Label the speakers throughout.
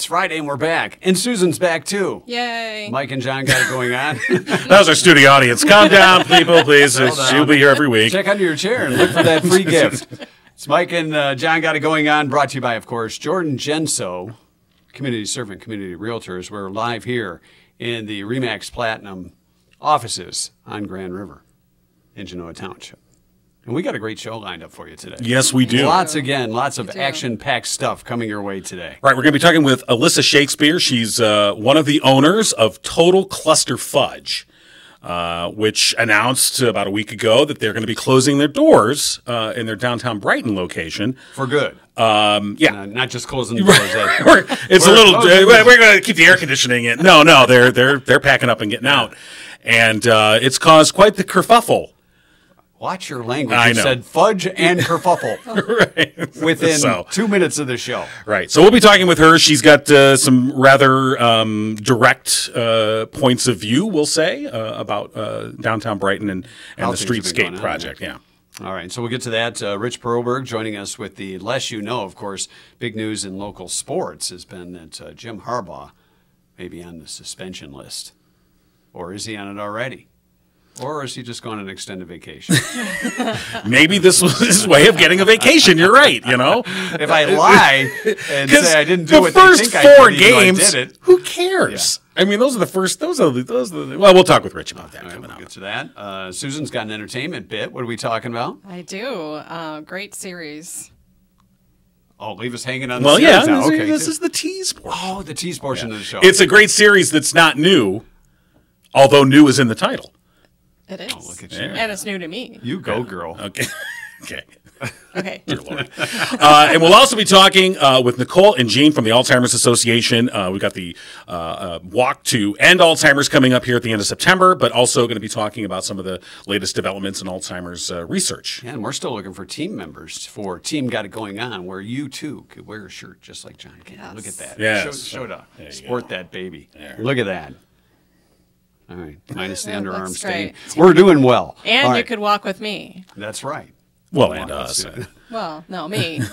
Speaker 1: It's Friday and we're back. And Susan's back too.
Speaker 2: Yay.
Speaker 1: Mike and Jon got it going on.
Speaker 3: That was our studio audience. Calm down, people, please.
Speaker 1: Hold on.
Speaker 3: She'll be here every week.
Speaker 1: Check under your chair and look for that free gift. It's Mike and uh, Jon got it going on. Brought to you by, of course, Jordan Genso, Community Servant Community Realtors. We're live here in the RE/MAX Platinum offices on Grand River in Genoa Township. And we got a great show lined up for you today.
Speaker 3: Yes, we do.
Speaker 1: Lots again, lots of action-packed stuff coming your way today.
Speaker 3: Right, we're going to be talking with Alisa Shakespeare. She's uh, one of the owners of Total Cluster Fudge, uh, which announced about a week ago that they're going to be closing their doors uh, in their downtown Brighton location.
Speaker 1: For good.
Speaker 3: Um, yeah.
Speaker 1: Uh, not just closing the doors. that-
Speaker 3: We're- it's
Speaker 1: We're
Speaker 3: a little.
Speaker 1: closing
Speaker 3: Uh, we're going to keep the air conditioning in. No, no, they're they're they're packing up and getting out, and uh, it's caused quite the kerfuffle.
Speaker 1: Watch your language.
Speaker 3: I
Speaker 1: You
Speaker 3: know.
Speaker 1: said fudge and kerfuffle
Speaker 3: right.
Speaker 1: within
Speaker 3: So-
Speaker 1: two minutes of the show.
Speaker 3: Right. So we'll be talking with her. She's got uh, some rather um, direct uh, points of view, we'll say, uh, about uh, downtown Brighton and, and the
Speaker 1: things have been going
Speaker 3: Streetscape project. Yeah.
Speaker 1: All right, so we'll get to that. Uh, Rich Perlberg joining us with the less you know. Of course, big news in local sports has been that uh, Jim Harbaugh may be on the suspension list, or is he on it already? Or is he just going on an extended vacation?
Speaker 3: Maybe this was his way of getting a vacation. You're right. You know,
Speaker 1: if I lie and say I didn't do
Speaker 3: the
Speaker 1: what
Speaker 3: first
Speaker 1: they think
Speaker 3: four
Speaker 1: I did, even though I
Speaker 3: games,
Speaker 1: did it.
Speaker 3: who cares? I mean, those are the first. Those are the. Those are the. Well, we'll talk with Rich about that
Speaker 1: All right,
Speaker 3: coming
Speaker 1: we'll
Speaker 3: up.
Speaker 1: get to that. Uh, Susan's got an entertainment bit. What are we talking about?
Speaker 2: I do. Uh, great series.
Speaker 1: Oh, leave us hanging on.
Speaker 3: Well,
Speaker 1: the
Speaker 3: yeah.
Speaker 1: now.
Speaker 3: This,
Speaker 1: Okay,
Speaker 3: this is the tease portion.
Speaker 1: oh the tease portion of the show.
Speaker 3: It's a great series that's not new, although new is in the title.
Speaker 2: It is.
Speaker 1: Oh, look at you.
Speaker 2: And it's new to me.
Speaker 1: you go, girl.
Speaker 3: Okay. okay.
Speaker 2: Okay.
Speaker 3: Dear Lord. Uh, and we'll also be talking uh, with Nicole and Jean from the Alzheimer's Association. Uh, we've got the uh, uh, walk to end Alzheimer's coming up here at the end of September, but also going to be talking about some of the latest developments in Alzheimer's uh, research.
Speaker 1: Yeah, and we're still looking for team members for Team Got It Going On, where you too could wear a shirt just like Jon can.
Speaker 2: Yes.
Speaker 1: Look at that.
Speaker 3: Yeah.
Speaker 1: Show, show it up.
Speaker 3: There you
Speaker 1: Sport that baby. Look at that. All right. Minus the underarm
Speaker 2: looks
Speaker 1: stain.
Speaker 2: great.
Speaker 1: We're doing well.
Speaker 2: And
Speaker 1: All
Speaker 2: you
Speaker 1: right.
Speaker 2: could walk with me.
Speaker 1: That's right.
Speaker 3: Well, and us.
Speaker 2: Well, no, me.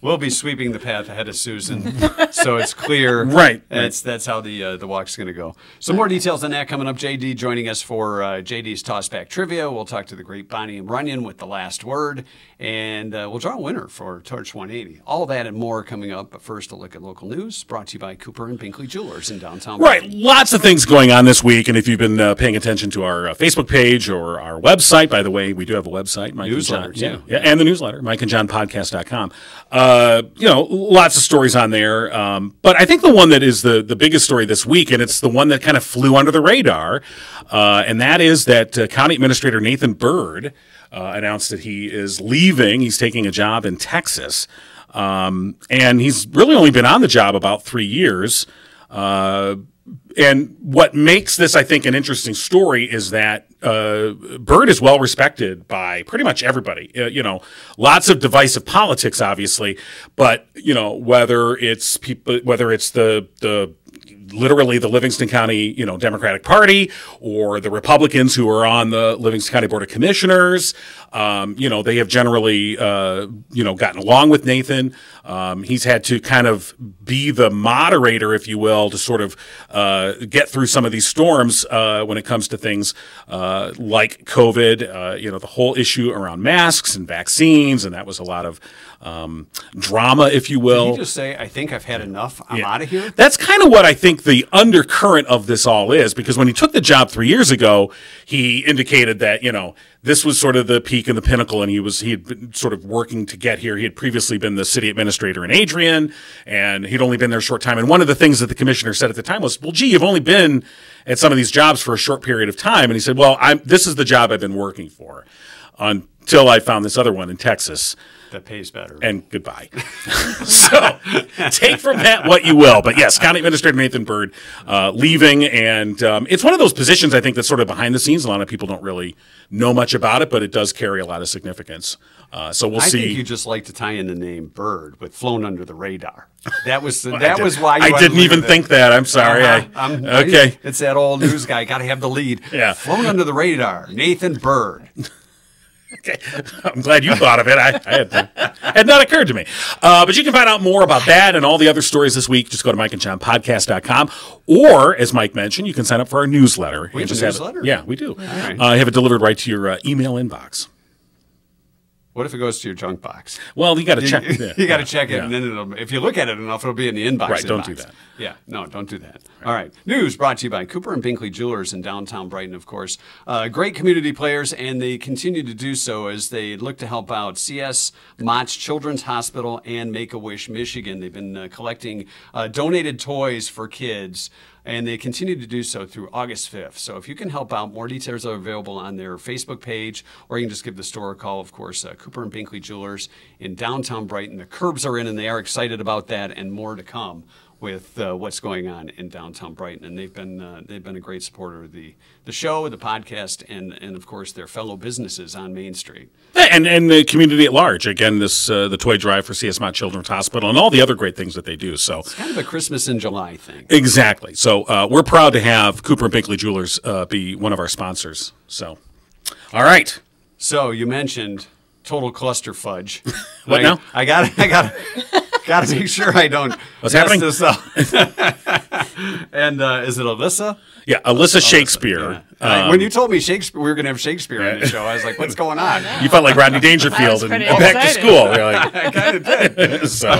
Speaker 1: We'll be sweeping the path ahead of Susan, so it's clear.
Speaker 3: Right,
Speaker 1: That's that's how the uh, the walk's going to go. Some more details on that coming up. JD joining us for uh, JD's Tossback Trivia. We'll talk to the great Bonnie and Runyon with the last word, and uh, we'll draw a winner for Torch 180. All that and more coming up. But first, a look at local news brought to you by Cooper and Binkley Jewelers in downtown.
Speaker 3: Right, lots of things going on this week, and if you've been uh, paying attention to our uh, Facebook page or our website, by the way, we do have a website, Mike
Speaker 1: Newsletter,
Speaker 3: and
Speaker 1: Jon,
Speaker 3: yeah, yeah, and the newsletter, MikeandJohnPodcast.com. Uh, you know, lots of stories on there, um, but I think the one that is the the biggest story this week, and it's the one that kind of flew under the radar, uh, and that is that uh, County Administrator Nathan Burd uh, announced that he is leaving. He's taking a job in Texas. Um, and he's really only been on the job about three years. And what makes this, I think, an interesting story is that uh, Burd is well respected by pretty much everybody. Uh, you know, lots of divisive politics, obviously, but you know whether it's people, whether it's the the literally the Livingston County, you know, Democratic Party or the Republicans who are on the Livingston County Board of Commissioners. Um, you know, they have generally, uh, you know, gotten along with Nathan. Um, he's had to kind of be the moderator, if you will, to sort of uh, get through some of these storms uh, when it comes to things uh, like COVID. Uh, you know, the whole issue around masks and vaccines, and that was a lot of um, drama, if you will.
Speaker 1: Did he just say, "I think I've had enough. I'm
Speaker 3: Yeah.
Speaker 1: out of here"?
Speaker 3: That's kind of what I think the undercurrent of this all is, because when he took the job three years ago, he indicated that you know this was sort of the peak and the pinnacle, and he was he had been sort of working to get here. He had previously been the city administrator in Adrian, and he'd only been there a short time. And one of the things that the commissioner said at the time was, "Well, gee, you've only been at some of these jobs for a short period of time," and he said, "Well, I'm this is the job I've been working for until I found this other one in Texas."
Speaker 1: That pays better.
Speaker 3: and goodbye. so take from that what you will. But yes, County Administrator Nathan Burd uh, leaving, and um, it's one of those positions I think that's sort of behind the scenes. A lot of people don't really know much about it, but it does carry a lot of significance. Uh, so we'll
Speaker 1: I
Speaker 3: see.
Speaker 1: think you just like to tie in the name Burd with flown under the radar. That was
Speaker 3: I
Speaker 1: that was why you
Speaker 3: I didn't even
Speaker 1: it.
Speaker 3: think that. I'm sorry.
Speaker 1: Uh-huh.
Speaker 3: I,
Speaker 1: I'm-
Speaker 3: okay.
Speaker 1: It's that old news guy. Got to have the lead.
Speaker 3: Yeah.
Speaker 1: Flown under the radar. Nathan Burd.
Speaker 3: Okay. I'm glad you thought of it. I, I had, had not occurred to me. Uh, but you can find out more about that and all the other stories this week. Just go to mikeandjohnpodcast.com. Or, as Mike mentioned, you can sign up for our newsletter.
Speaker 1: We have a newsletter?
Speaker 3: It, yeah, we do.
Speaker 1: right.
Speaker 3: Uh, have it delivered right to your uh, email inbox.
Speaker 1: What if it goes to your junk box?
Speaker 3: Well, you got to
Speaker 1: You,
Speaker 3: check.
Speaker 1: you got to check it,
Speaker 3: Yeah.
Speaker 1: and then it'll, if you look at it enough, it'll be in the inbox.
Speaker 3: Right, don't do that.
Speaker 1: Yeah, no, don't do that. All right. News brought to you by Cooper and Binkley Jewelers in downtown Brighton, of course. Uh, great community players, and they continue to do so as they look to help out CS Mott Children's Hospital and Make a Wish Michigan. They've been uh, collecting uh, donated toys for kids. And they continue to do so through August 5th. So if you can help out, more details are available on their Facebook page, or you can just give the store a call. Of course, uh, Cooper and Binkley Jewelers in downtown Brighton. The curbs are in, and they are excited about that, and more to come with uh, what's going on in downtown Brighton. And they've been uh, they've been a great supporter of the the show, the podcast, and and of course their fellow businesses on Main Street.
Speaker 3: and and the community at large. Again, this uh, the toy drive for CS Mott Children's Hospital and all the other great things that they do. So it's
Speaker 1: Kind of a Christmas in July thing.
Speaker 3: exactly. So uh, we're proud to have Cooper and Binkley Jewelers uh, be one of our sponsors. So, all right.
Speaker 1: So you mentioned total cluster fudge.
Speaker 3: What
Speaker 1: I,
Speaker 3: now?
Speaker 1: I got I got got to make sure I don't
Speaker 3: What's
Speaker 1: mess
Speaker 3: happening?
Speaker 1: this up. and uh, is it Alisa?
Speaker 3: Yeah, Alisa Shakespeare.
Speaker 1: I-
Speaker 3: Um,
Speaker 1: when you told me Shakespeare, we were going to have Shakespeare on the show, I was like, "What's going on?"
Speaker 3: you felt like Rodney Dangerfield
Speaker 2: was
Speaker 3: and
Speaker 2: pretty
Speaker 3: back to school. You're like,
Speaker 1: I kind of did.
Speaker 3: so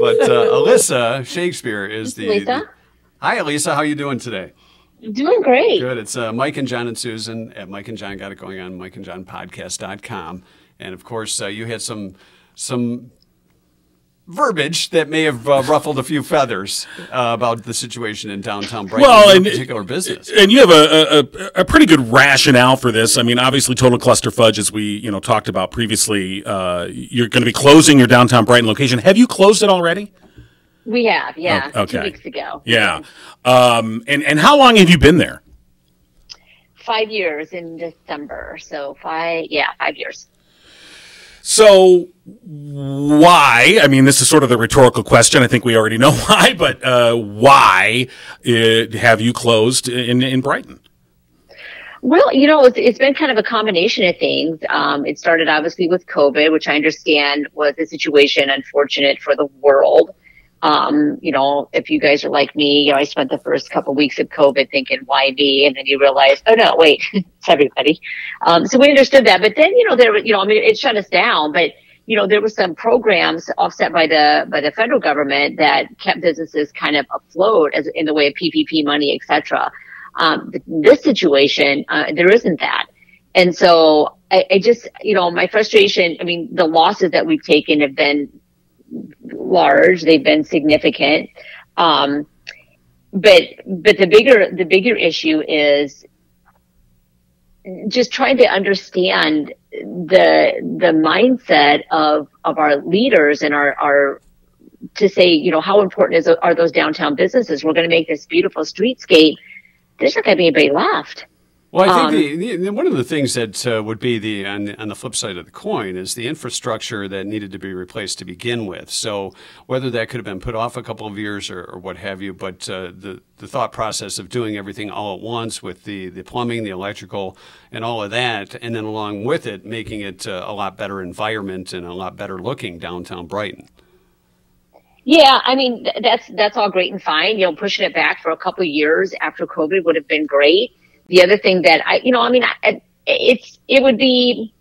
Speaker 1: But uh, Alisa Shakespeare is the.
Speaker 4: Lisa?
Speaker 1: Hi, Alisa. How you doing today?
Speaker 4: Doing great.
Speaker 1: Good. It's uh, Mike and Jon and Susan at Mike and Jon got it going on MikeandJohnPodcast.com. And John podcast.com. And of course, uh, you had some some verbiage that may have uh, ruffled a few feathers uh, about the situation in downtown Brighton,
Speaker 3: Well,
Speaker 1: in
Speaker 3: and-
Speaker 1: particular business.
Speaker 3: and you have a, a, a pretty good rationale for this. I mean, obviously, total cluster fudge, as we you know talked about previously. Uh, you're going to be closing your downtown Brighton location. Have you closed it already?
Speaker 4: We have, yeah,
Speaker 3: Oh, okay.
Speaker 4: two weeks ago.
Speaker 3: Yeah. Um, and and how long have you been there?
Speaker 4: Five years in December. So five, yeah, five years.
Speaker 3: So why? I mean, this is sort of the rhetorical question. I think we already know why, but uh, why uh, have you closed in in Brighton?
Speaker 4: Well, you know, it's, it's been kind of a combination of things. Um, it started obviously with COVID, which I understand was a situation unfortunate for the world. Um, you know, if you guys are like me, you know, I spent the first couple weeks of COVID thinking, why me? And then you realize, oh no, wait, it's everybody. Um, so we understood that. But then, you know, there, you know, I mean, it shut us down, but you know, there were some programs offset by the, by the federal government that kept businesses kind of afloat as in the way of PPP money, et cetera. Um, th- this situation, uh, there isn't that. And so I, I just, you know, my frustration, I mean, the losses that we've taken have been large. They've been significant. Um, but, but the bigger, the bigger issue is just trying to understand the, the mindset of, of our leaders and our, our, to say, you know, how important is, are those downtown businesses? We're going to make this beautiful streetscape. There's not going to be anybody left.
Speaker 1: Well, I
Speaker 4: Um,
Speaker 1: think the, the, one of the things that uh, would be the on, on the flip side of the coin is the infrastructure that needed to be replaced to begin with. So whether that could have been put off a couple of years or, or what have you, but uh, the the thought process of doing everything all at once with the the plumbing, the electrical, and all of that, and then along with it, making it uh, a lot better environment and a lot better looking downtown Brighton.
Speaker 4: Yeah, I mean that's that's all great and fine. You know, pushing it back for a couple of years after COVID would have been great. The other thing that I, you know, I mean, I, it's it would be.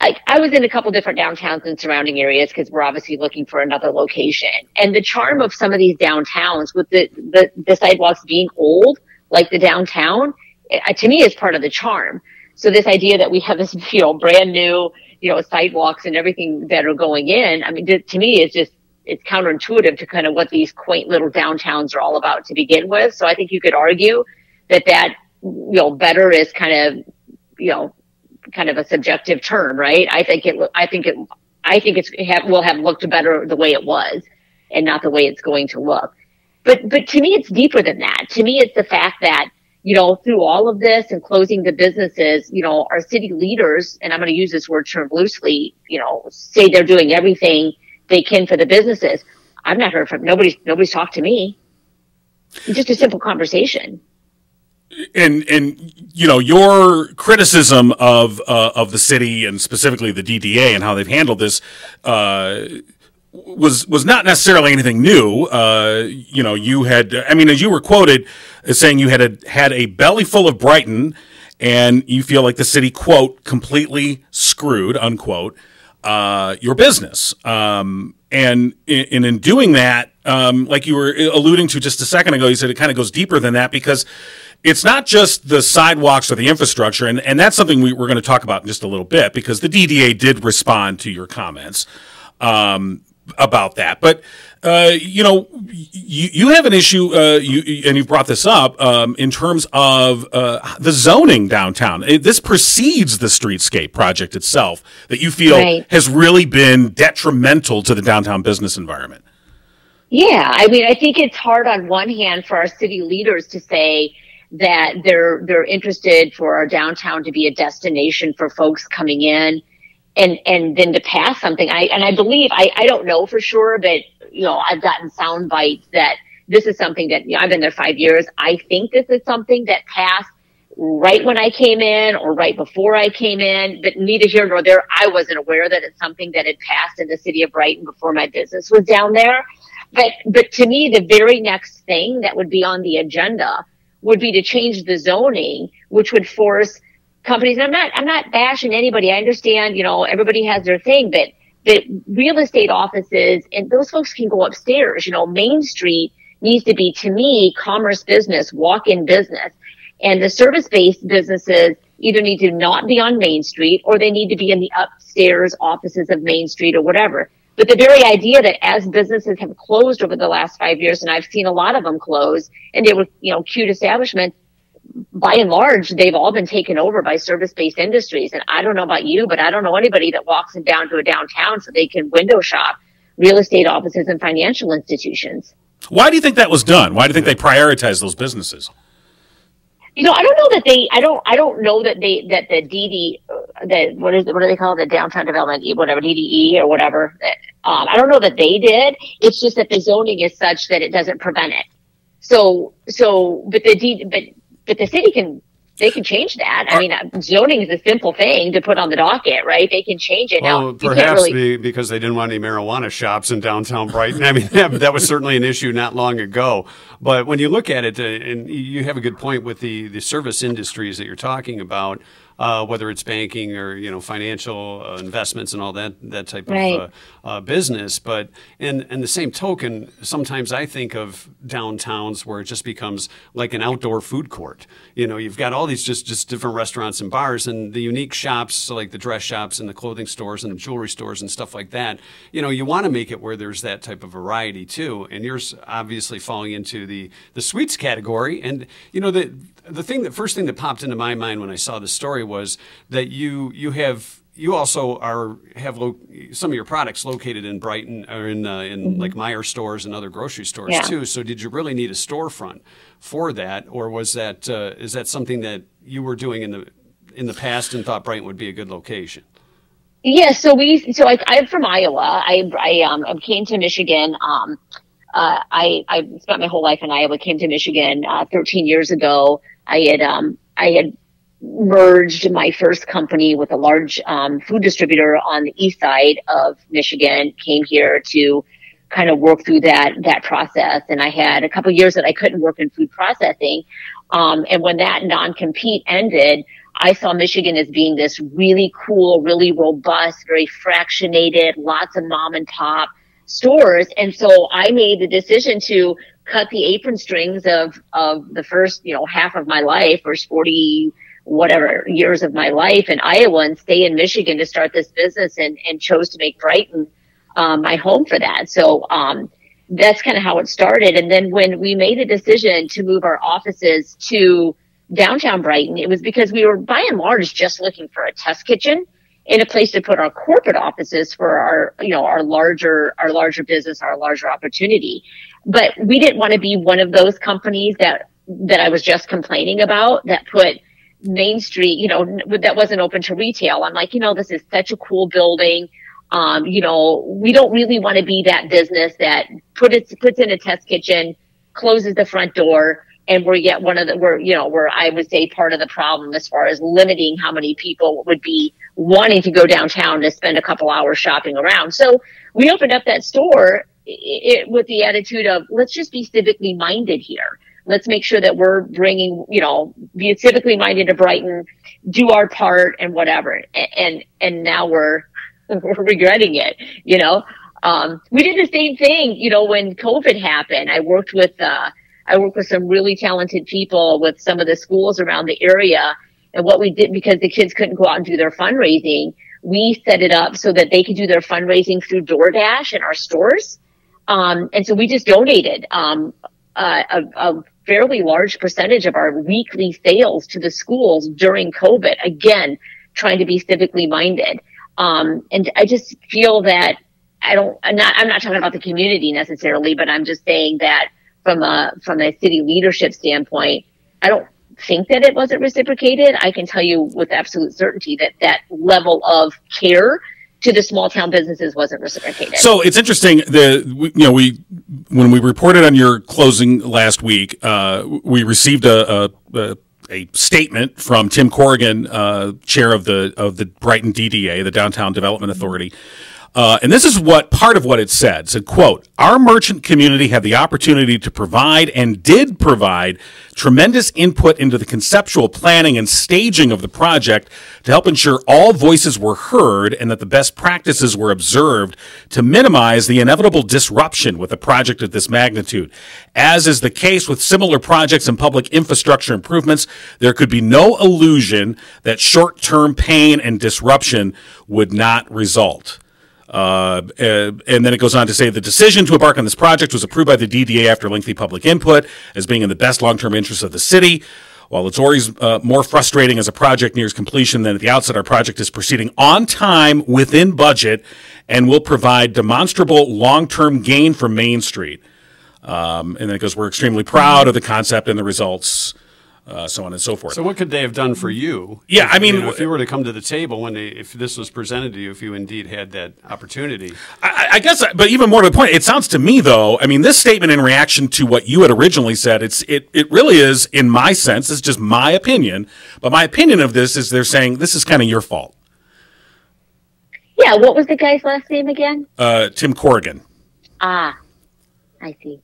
Speaker 4: I, I was in a couple different downtowns and surrounding areas because we're obviously looking for another location. And the charm of some of these downtowns with the, the, the sidewalks being old, like the downtown, uh, to me is part of the charm. So this idea that we have this, you know, brand new, you know, sidewalks and everything that are going in, I mean, to, to me, it's just, it's counterintuitive to kind of what these quaint little downtowns are all about to begin with. So I think you could argue that that, you know, better is kind of, you know, kind of a subjective term, right? I think it, I think it, I think it's, it will have looked better the way it was and not the way it's going to look. But, but to me, it's deeper than that. To me, it's the fact that, you know, through all of this and closing the businesses, you know, our city leaders, and I'm going to use this word term loosely, you know, say they're doing everything they can for the businesses. I've not heard from nobody's, nobody's talked to me. It's just a simple conversation.
Speaker 3: And and you know your criticism of uh, of the city and specifically the DDA and how they've handled this uh, was was not necessarily anything new. Uh, you know, you had I mean, as you were quoted as saying you had a, had a belly full of Brighton, and you feel like the city quote completely screwed unquote uh, your business. Um, and in, in doing that, um, like you were alluding to just a second ago, you said it kind of goes deeper than that because it's not just the sidewalks or the infrastructure, and, and that's something we, we're going to talk about in just a little bit because the DDA did respond to your comments um, about that. But uh, you know, you, you have an issue, uh, you, and you've brought this up um, in terms of uh, the zoning downtown. It, this precedes the streetscape project itself that you feel
Speaker 4: Right.
Speaker 3: has really been detrimental to the downtown business environment.
Speaker 4: Yeah, I mean, I think it's hard on one hand for our city leaders to say that they're they're interested for our downtown to be a destination for folks coming in, and and then to pass something. I and I believe I I don't know for sure, but you know I've gotten sound bites that this is something that you know, I've been there five years. I think this is something that passed right when I came in or right before I came in, but neither here nor there. I wasn't aware that it's something that had passed in the city of Brighton before my business was down there. But, but to me, the very next thing that would be on the agenda would be to change the zoning, which would force companies. I'm not, I'm not bashing anybody. I understand, you know, everybody has their thing, but the real estate offices and those folks can go upstairs. You know, Main Street needs to be, to me, commerce business, walk-in business. And the service-based businesses either need to not be on Main Street or they need to be in the upstairs offices of Main Street or whatever. But the very idea that as businesses have closed over the last five years, and I've seen a lot of them close, and they were, you know, cute establishments, by and large, they've all been taken over by service-based industries. And I don't know about you, but I don't know anybody that walks in down to a downtown so they can window shop real estate offices and financial institutions.
Speaker 3: Why do you think that was done? Why do you think they prioritized those businesses?
Speaker 4: You know, I don't know that they, I don't, I don't know that they, that the DD, the, what is it, what do they call it? The downtown development, whatever, DDE or whatever. Um, I don't know that they did. It's just that the zoning is such that it doesn't prevent it. So, so, but the D, but, but the city can, they can change that. I mean, uh, zoning is a simple thing to put on the docket, right? They can change it. now,
Speaker 1: Well,
Speaker 4: can't
Speaker 1: perhaps
Speaker 4: really,
Speaker 1: be, because they didn't want any marijuana shops in downtown Brighton. I mean, that, that was certainly an issue not long ago. But when you look at it, uh, and you have a good point with the, the service industries that you're talking about, uh, whether it's banking or you know financial uh, investments and all that that type
Speaker 4: Right.
Speaker 1: of uh, uh, business. But in in the same token, sometimes I think of downtowns where it just becomes like an outdoor food court. You know, you've got all these just just different restaurants and bars, and the unique shops like the dress shops and the clothing stores and the jewelry stores and stuff like that. You know, you want to make it where there's that type of variety too. And yours obviously falling into the the sweets category. And you know the the thing that first thing that popped into my mind when I saw the story was that you you have you also are have some of your products located in Brighton or in uh, in like Meijer stores and other grocery stores
Speaker 4: Yeah.
Speaker 1: too. So did you really need a storefront for that, or was that uh, is that something that you were doing in the in the past and thought Brighton would be a good location?
Speaker 4: Yeah, so we, so I, I'm from Iowa. I, I, um, I came to Michigan. Um, uh, I, I spent my whole life in Iowa. Came to Michigan uh, 13 years ago. I had, um, I had merged my first company with a large um, food distributor on the east side of Michigan. Came here to kind of work through that that process, and I had a couple years that I couldn't work in food processing. Um, and when that non-compete ended, I saw Michigan as being this really cool, really robust, very fractionated, lots of mom and pop stores. And so I made the decision to cut the apron strings of, of the first, you know, half of my life, first 40, whatever years of my life in Iowa and stay in Michigan to start this business and, and chose to make Brighton, um, my home for that. So, um, that's kind of how it started. And then when we made a decision to move our offices to downtown Brighton, it was because we were by and large just looking for a test kitchen and a place to put our corporate offices for our, you know, our larger, our larger business, our larger opportunity. But we didn't want to be one of those companies that, that I was just complaining about that put Main Street, you know, that wasn't open to retail. I'm like, you know, this is such a cool building. Um, you know, we don't really want to be that business that put it, puts in a test kitchen, closes the front door, and we're yet one of the, we're, you know, we're, I would say part of the problem as far as limiting how many people would be wanting to go downtown to spend a couple hours shopping around. So we opened up that store i- i with the attitude of let's just be civically minded here. Let's make sure that we're bringing, you know, be civically minded to Brighton, do our part and whatever. A- And, and now we're, we're regretting it, you know. Um, we did the same thing, you know, when COVID happened. I worked with, uh, I worked with some really talented people with some of the schools around the area. And what we did, because the kids couldn't go out and do their fundraising, we set it up so that they could do their fundraising through DoorDash in our stores. Um, and so we just donated, um, a, a fairly large percentage of our weekly sales to the schools during COVID. Again, trying to be civically minded. Um, and I just feel that I don't, I'm not, I'm not talking about the community necessarily, but I'm just saying that from a, from a city leadership standpoint, I don't think that it wasn't reciprocated. I can tell you with absolute certainty that that level of care to the small town businesses wasn't reciprocated.
Speaker 3: So it's interesting. We- you know we when we reported on your closing last week, uh, we received a, a, a a statement from Tim Corrigan, uh, chair of the of the Brighton DDA, the Downtown Development Authority. Uh, and this is what part of what it said. Said, quote, our merchant community had the opportunity to provide and did provide tremendous input into the conceptual planning and staging of the project to help ensure all voices were heard and that the best practices were observed to minimize the inevitable disruption with a project of this magnitude. As is the case with similar projects and public infrastructure improvements, there could be no illusion that short-term pain and disruption would not result. Uh, uh, and then it goes on to say the decision to embark on this project was approved by the DDA after lengthy public input as being in the best long-term interest of the city. While it's always uh, more frustrating as a project nears completion than at the outset, our project is proceeding on time, within budget, and will provide demonstrable long-term gain for Main Street. Um, and then it goes, we're extremely proud of the concept and the results, uh, so on and so forth.
Speaker 1: So what could they have done for you?
Speaker 3: Yeah,
Speaker 1: if,
Speaker 3: I mean,
Speaker 1: you know, if you were to come to the table when they, if this was presented to you, if you indeed had that opportunity,
Speaker 3: I, I guess, but even more to the point, it sounds to me though. I mean, this statement in reaction to what you had originally said, it's it it really is, in my sense, it's just my opinion. But my opinion of this is they're saying this is kind of your fault.
Speaker 4: yeah, what was the guy's last name again?
Speaker 3: Uh, Tim Corrigan.
Speaker 4: Ah, I see.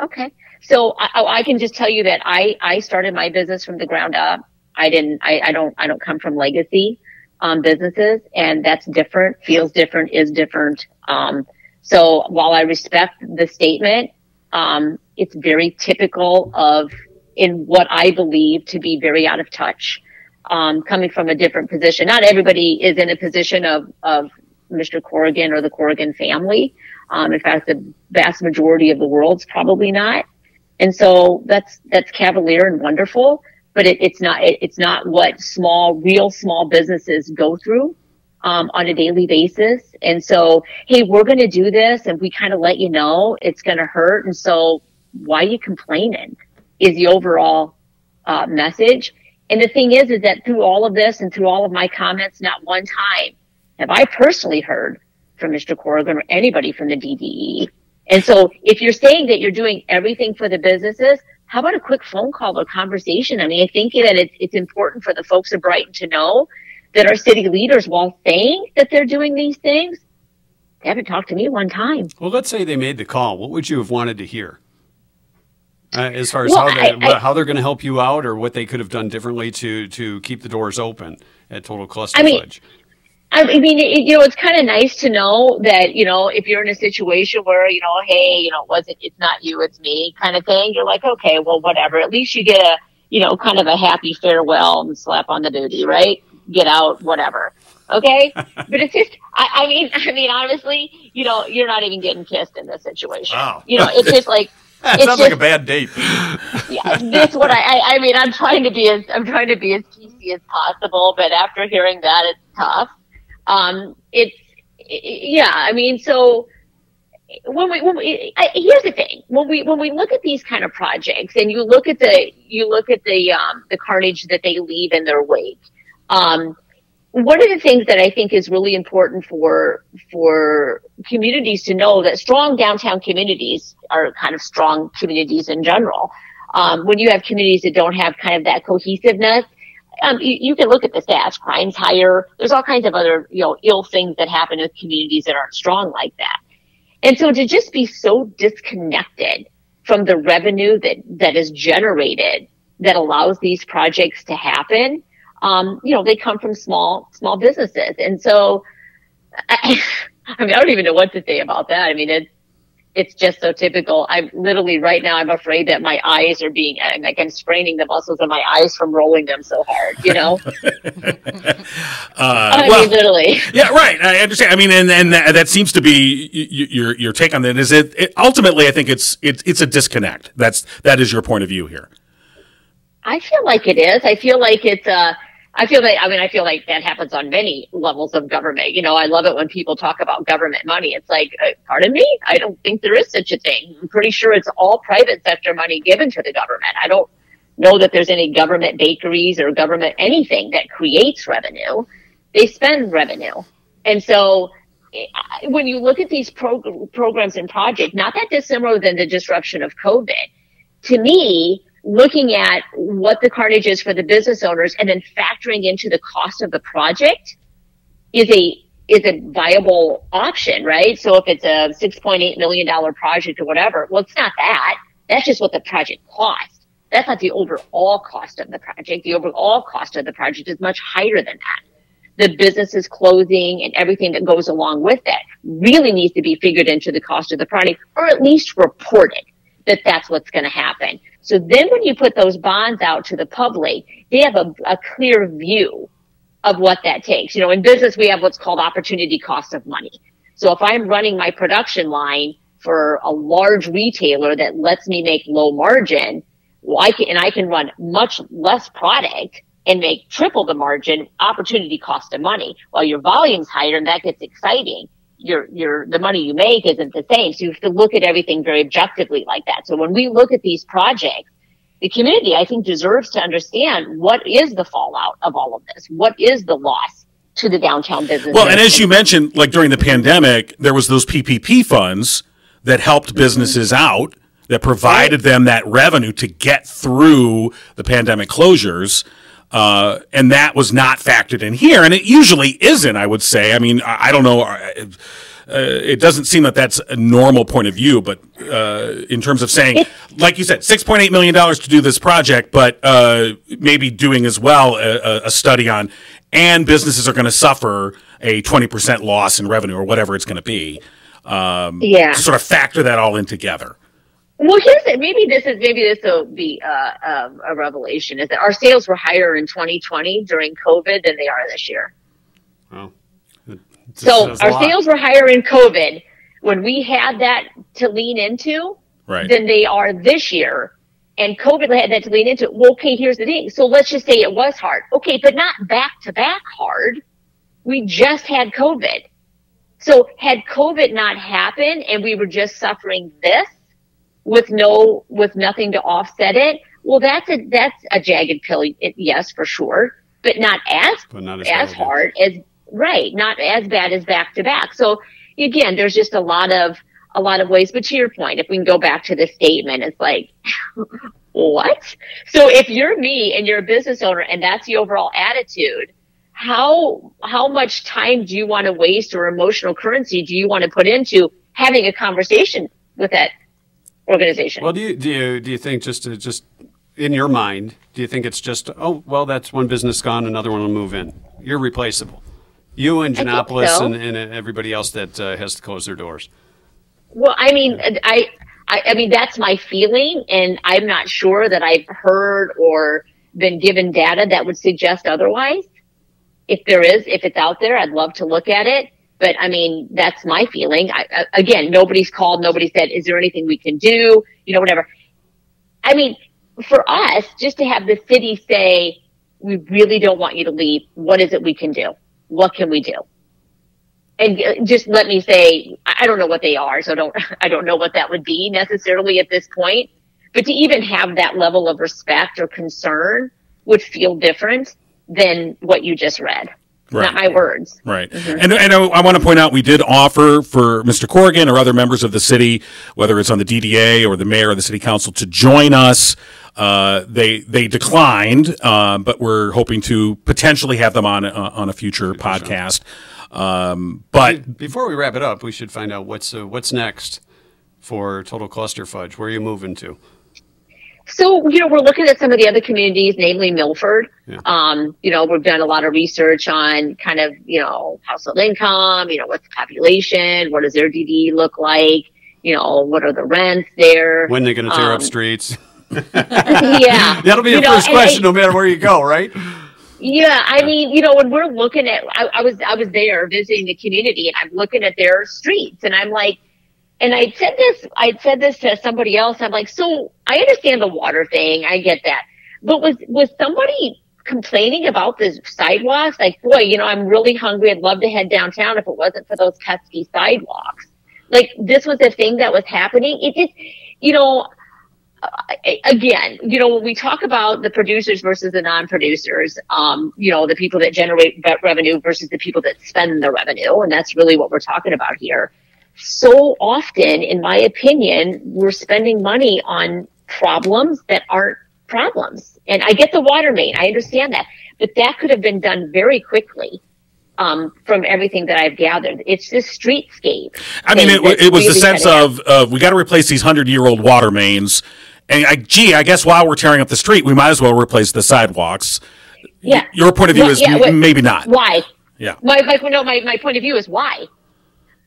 Speaker 4: Okay. So I, I can just tell you that I, I started my business from the ground up. I didn't, I, I don't, I don't come from legacy, um, businesses and that's different, feels different, is different. Um, so while I respect the statement, um, it's very typical of in what I believe to be very out of touch, um, coming from a different position. Not everybody is in a position of, of Mr. Corrigan or the Corrigan family. Um, in fact, the vast majority of the world's probably not. And so that's, that's cavalier and wonderful, but it, it's not, it, it's not what small, real small businesses go through, um, on a daily basis. And so, hey, we're going to do this and we kind of let you know it's going to hurt. And so why are you complaining is the overall, uh, message. And the thing is, is that through all of this and through all of my comments, not one time have I personally heard from Mr. Corrigan or anybody from the DDE. And so if you're saying that you're doing everything for the businesses, how about a quick phone call or conversation? I mean, I think that it's, it's important for the folks of Brighton to know that our city leaders, while saying that they're doing these things, they haven't talked to me one time.
Speaker 1: well, let's say they made the call. What would you have wanted to hear? Uh, as far as
Speaker 4: Well,
Speaker 1: how, they,
Speaker 4: I- I-
Speaker 1: how they're going to help you out, or what they could have done differently to to keep the doors open at Total Cluster
Speaker 4: I mean,
Speaker 1: Fudge.
Speaker 4: I mean, it, you know, it's kind of nice to know that, you know, if you're in a situation where, you know, hey, you know, it wasn't, it's not you, it's me kind of thing. You're like, okay, well, whatever. At least you get a, you know, kind of a happy farewell and slap on the booty, right? Get out, whatever. Okay. but it's just, I, I mean, I mean, honestly, you know, you're not even getting kissed in this situation.
Speaker 1: Wow.
Speaker 4: You know, it's just like,
Speaker 1: That
Speaker 4: It's
Speaker 1: sounds like a bad date.
Speaker 4: yeah, that's what I, I. I mean, I'm trying to be as I'm trying to be as PC as possible, but after hearing that, it's tough. Um, it's yeah. I mean, so when we when we I, here's the thing when we when we look at these kind of projects and you look at the you look at the um, the carnage that they leave in their wake. Um, one of the things that I think is really important for for communities to know that strong downtown communities are kind of strong communities in general. Um, when you have communities that don't have kind of that cohesiveness, um, you, you can look at the stats. Crime's higher. There's all kinds of other you know ill things that happen with communities that aren't strong like that. And so to just be so disconnected from the revenue that that is generated that allows these projects to happen um, you know, they come from small, small businesses. And so, I, I mean, I don't even know what to say about that. I mean, it's, it's just so typical. I'm literally right now, I'm afraid that my eyes are being, like I'm straining the muscles of my eyes from rolling them so hard, you know?
Speaker 3: Uh,
Speaker 4: I
Speaker 3: well,
Speaker 4: mean, literally.
Speaker 3: yeah, right. I understand. I mean, and and that, that seems to be your your take on that. Is it, it ultimately? I think it's it's it's a disconnect. That's that is your point of view here.
Speaker 4: I feel like it is. I feel like it's uh I feel that I mean I feel like that happens on many levels of government. You know, I love it when people talk about government money. It's like, uh, pardon me, I don't think there is such a thing. I'm pretty sure it's all private sector money given to the government. I don't know that there's any government bakeries or government anything that creates revenue. They spend revenue, and so when you look at these prog- programs and projects, not that dissimilar than the disruption of COVID to me, looking at what the carnage is for the business owners and then factoring into the cost of the project is a is a viable option, right? So if it's a six point eight million dollar project or whatever, well, it's not that. That's just what the project cost. That's not the overall cost of the project. The overall cost of the project is much higher than that. The business is closing and everything that goes along with that really needs to be figured into the cost of the project or at least reported that that's what's going to happen. So then when you put those bonds out to the public, they have a, a clear view of what that takes. You know, in business, we have what's called opportunity cost of money. So if I'm running my production line for a large retailer that lets me make low margin, well, I can, and I can run much less product and make triple the margin opportunity cost of money. While your volume's higher and that gets exciting, your, your, the money you make isn't the same. So you have to look at everything very objectively like that. So when we look at these projects, the community, I think, deserves to understand what is the fallout of all of this? What is the loss to the downtown business?
Speaker 3: Well, and as you mentioned, like during the pandemic, there was those PPP funds that helped businesses out, that provided them that revenue to get through the pandemic closures. Uh, and that was not factored in here, and it usually isn't. I would say. I mean, I, I don't know. Uh, it doesn't seem that that's a normal point of view, but uh, in terms of saying, like you said, six point eight million dollars to do this project, but uh, maybe doing as well a, a study on, and businesses are going to suffer a twenty percent loss in revenue or whatever it's going to be. Um,
Speaker 4: Yeah.
Speaker 3: to sort of factor that all in together.
Speaker 4: Well, here's it. Maybe this is maybe this will be uh, um, a revelation. Is that our sales were higher in 2020 during COVID than they are this year.
Speaker 1: Well,
Speaker 4: So our sales were higher in COVID when we had that to lean into
Speaker 3: Right.
Speaker 4: than they are this year. And COVID had that to lean into. Well, okay, here's the thing. So let's just say it was hard. Okay, but not back to back hard. We just had COVID. So had COVID not happened and we were just suffering this with no, with nothing to offset it, well, that's a, that's a jagged pill. it- Yes, for sure, but not as
Speaker 1: But not as
Speaker 4: as hard as right, not as bad as back to back. So again, there's just a lot of a lot of ways. But to your point, if we can go back to the statement, it's like what? So if you're me and you're a business owner and that's the overall attitude, how how much time do you want to waste or emotional currency do you want to put into having a conversation with that organization?
Speaker 1: Well, do you do you do you think just to, just in your mind, do you think it's just oh well that's one business gone, another one will move in. You're replaceable. You and Genopolis
Speaker 4: so.
Speaker 1: and, and everybody else that uh, has to close their doors.
Speaker 4: Well, I mean, I, I, I mean, that's my feeling, and I'm not sure that I've heard or been given data that would suggest otherwise. If there is, if it's out there, I'd love to look at it. But I mean, that's my feeling. I, again, nobody's called. Nobody said, is there anything we can do? You know, whatever. I mean, for us, just to have the city say, we really don't want you to leave. What is it we can do? What can we do? And uh, just let me say, I don't know what they are, so don't, I don't know what that would be necessarily at this point. But to even have that level of respect or concern would feel different than what you just read.
Speaker 3: Right.
Speaker 4: Not my words.
Speaker 3: Right. And, and I, I want to point out we did offer for Mr. Corrigan or other members of the city, whether it's on the DDA or the mayor or the city council, to join us. Uh, they they declined, uh, but we're hoping to potentially have them on uh, on a future podcast. Um, but
Speaker 1: Before we wrap it up, we should find out what's uh, what's next for Total Cluster Fudge. Where are you moving to?
Speaker 4: So, you know, we're looking at some of the other communities, namely Milford.
Speaker 1: Yeah.
Speaker 4: Um, you know, we've done a lot of research on kind of, you know, household income, you know, what's the population, what does their DD look like, you know, what are the rents there.
Speaker 1: When they're going to tear up
Speaker 4: Um,
Speaker 1: streets?
Speaker 4: yeah.
Speaker 1: That'll be
Speaker 4: You
Speaker 1: the
Speaker 4: know,
Speaker 1: first question,
Speaker 4: and-
Speaker 1: no matter where you go, right?
Speaker 4: Yeah, I mean, you know, when we're looking at, I, I was, I was there visiting the community, and I'm looking at their streets, and I'm like, and I said this, I said this to somebody else. I'm like, so I understand the water thing, I get that, but was was somebody complaining about the sidewalks? Like, boy, you know, I'm really hungry. I'd love to head downtown if it wasn't for those pesky sidewalks. Like, this was a thing that was happening. It just, you know, again, you know, when we talk about the producers versus the non-producers, um, you know, the people that generate revenue versus the people that spend the revenue, and that's really what we're talking about here. So often, in my opinion, we're spending money on problems that aren't problems. And I get the water main, I understand that, but that could have been done very quickly. Um, from everything that I've gathered, it's this streetscape.
Speaker 3: I mean, it, it was the sense of, we got to replace these hundred year old water mains. And I, gee, I guess while we're tearing up the street, we might as well replace the sidewalks.
Speaker 4: yeah.
Speaker 3: Your point of view is
Speaker 4: yeah,
Speaker 3: maybe not.
Speaker 4: Why?
Speaker 3: Yeah.
Speaker 4: My, my no, my, my point of view is why.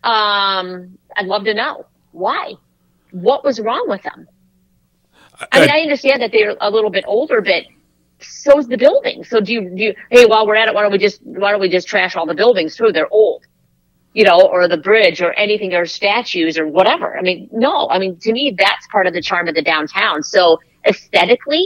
Speaker 4: Um, I'd love to know why. What was wrong with them? I mean,
Speaker 3: Uh,
Speaker 4: I understand that they're a little bit older, but so's the building. So do you, do you, hey, while we're at it, why don't we just, why don't we just trash all the buildings too? They're old, you know, or the bridge or anything or statues or whatever. I mean, no, I mean, to me, that's part of the charm of the downtown. So aesthetically,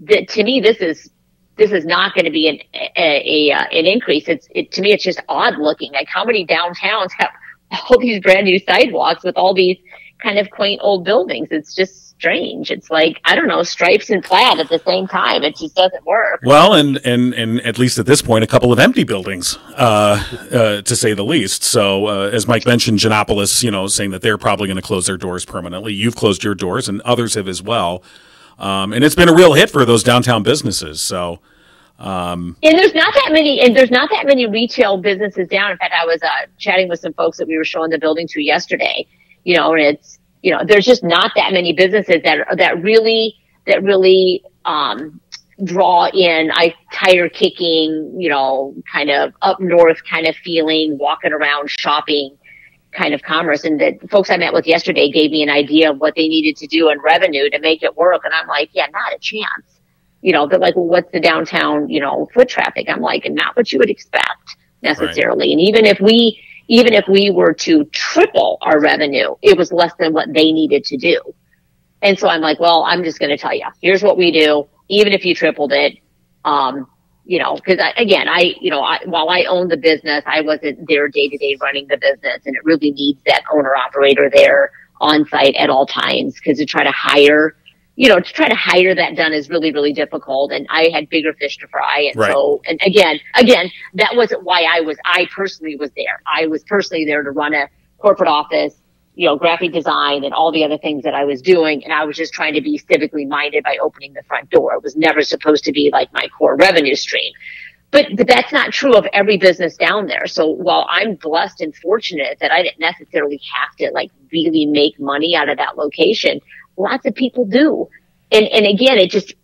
Speaker 4: the, to me, this is, this is not going to be an, a, a, uh, an increase. It's, it, to me, it's just odd looking. Like how many downtowns have all these brand new sidewalks with all these kind of quaint old buildings? It's just strange. It's like, I don't know, stripes and plaid at the same time. It just doesn't work.
Speaker 3: Well, and, and, and at least at this point, a couple of empty buildings, uh, uh, to say the least. So, uh, as Mike mentioned, Genopolis, you know, saying that they're probably going to close their doors permanently. You've closed your doors, and others have as well. Um, and it's been a real hit for those downtown businesses. So,
Speaker 4: And there's not that many, and there's not that many retail businesses down. In fact, I was uh, chatting with some folks that we were showing the building to yesterday. You know, and it's you know, there's just not that many businesses that that really that really um, draw in. I tire kicking, you know, kind of up north kind of feeling, walking around shopping kind of commerce. And the folks I met with yesterday gave me an idea of what they needed to do in revenue to make it work. And I'm like, yeah, not a chance you know, they're like, well, what's the downtown, you know, foot traffic? I'm like, not what you would expect necessarily. And even if we, even if we were to triple our revenue, it was less than what they needed to do. And so I'm like, well, I'm just going to tell you, here's what we do. Even if you tripled it, um, you know, cause I, again, I, you know, I, while I owned the business, I wasn't there day to day running the business and it really needs that owner operator there on site at all times. Cause to try to hire, you know, to try to hire that done is really, really difficult. And I had bigger fish to fry. And
Speaker 3: Right.
Speaker 4: so, and again, again, that wasn't why I was, I personally was there. I was personally there to run a corporate office, you know, graphic design and all the other things that I was doing. And I was just trying to be civically minded by opening the front door. It was never supposed to be like my core revenue stream. But, but that's not true of every business down there. So while I'm blessed and fortunate that I didn't necessarily have to like really make money out of that location, lots of people do. And, and again, it just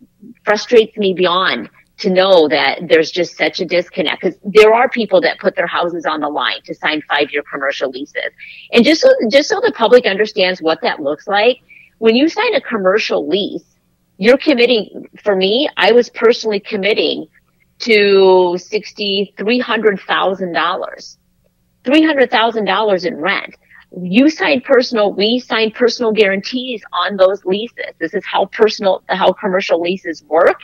Speaker 4: frustrates me beyond to know that there's just such a disconnect because there are people that put their houses on the line to sign five year commercial leases. And just so, just so the public understands what that looks like, when you sign a commercial lease, you're committing, for me, I was personally committing to sixty, three hundred thousand dollars three hundred thousand dollars in rent. You sign personal, we sign personal guarantees on those leases. This is how personal, how commercial leases work.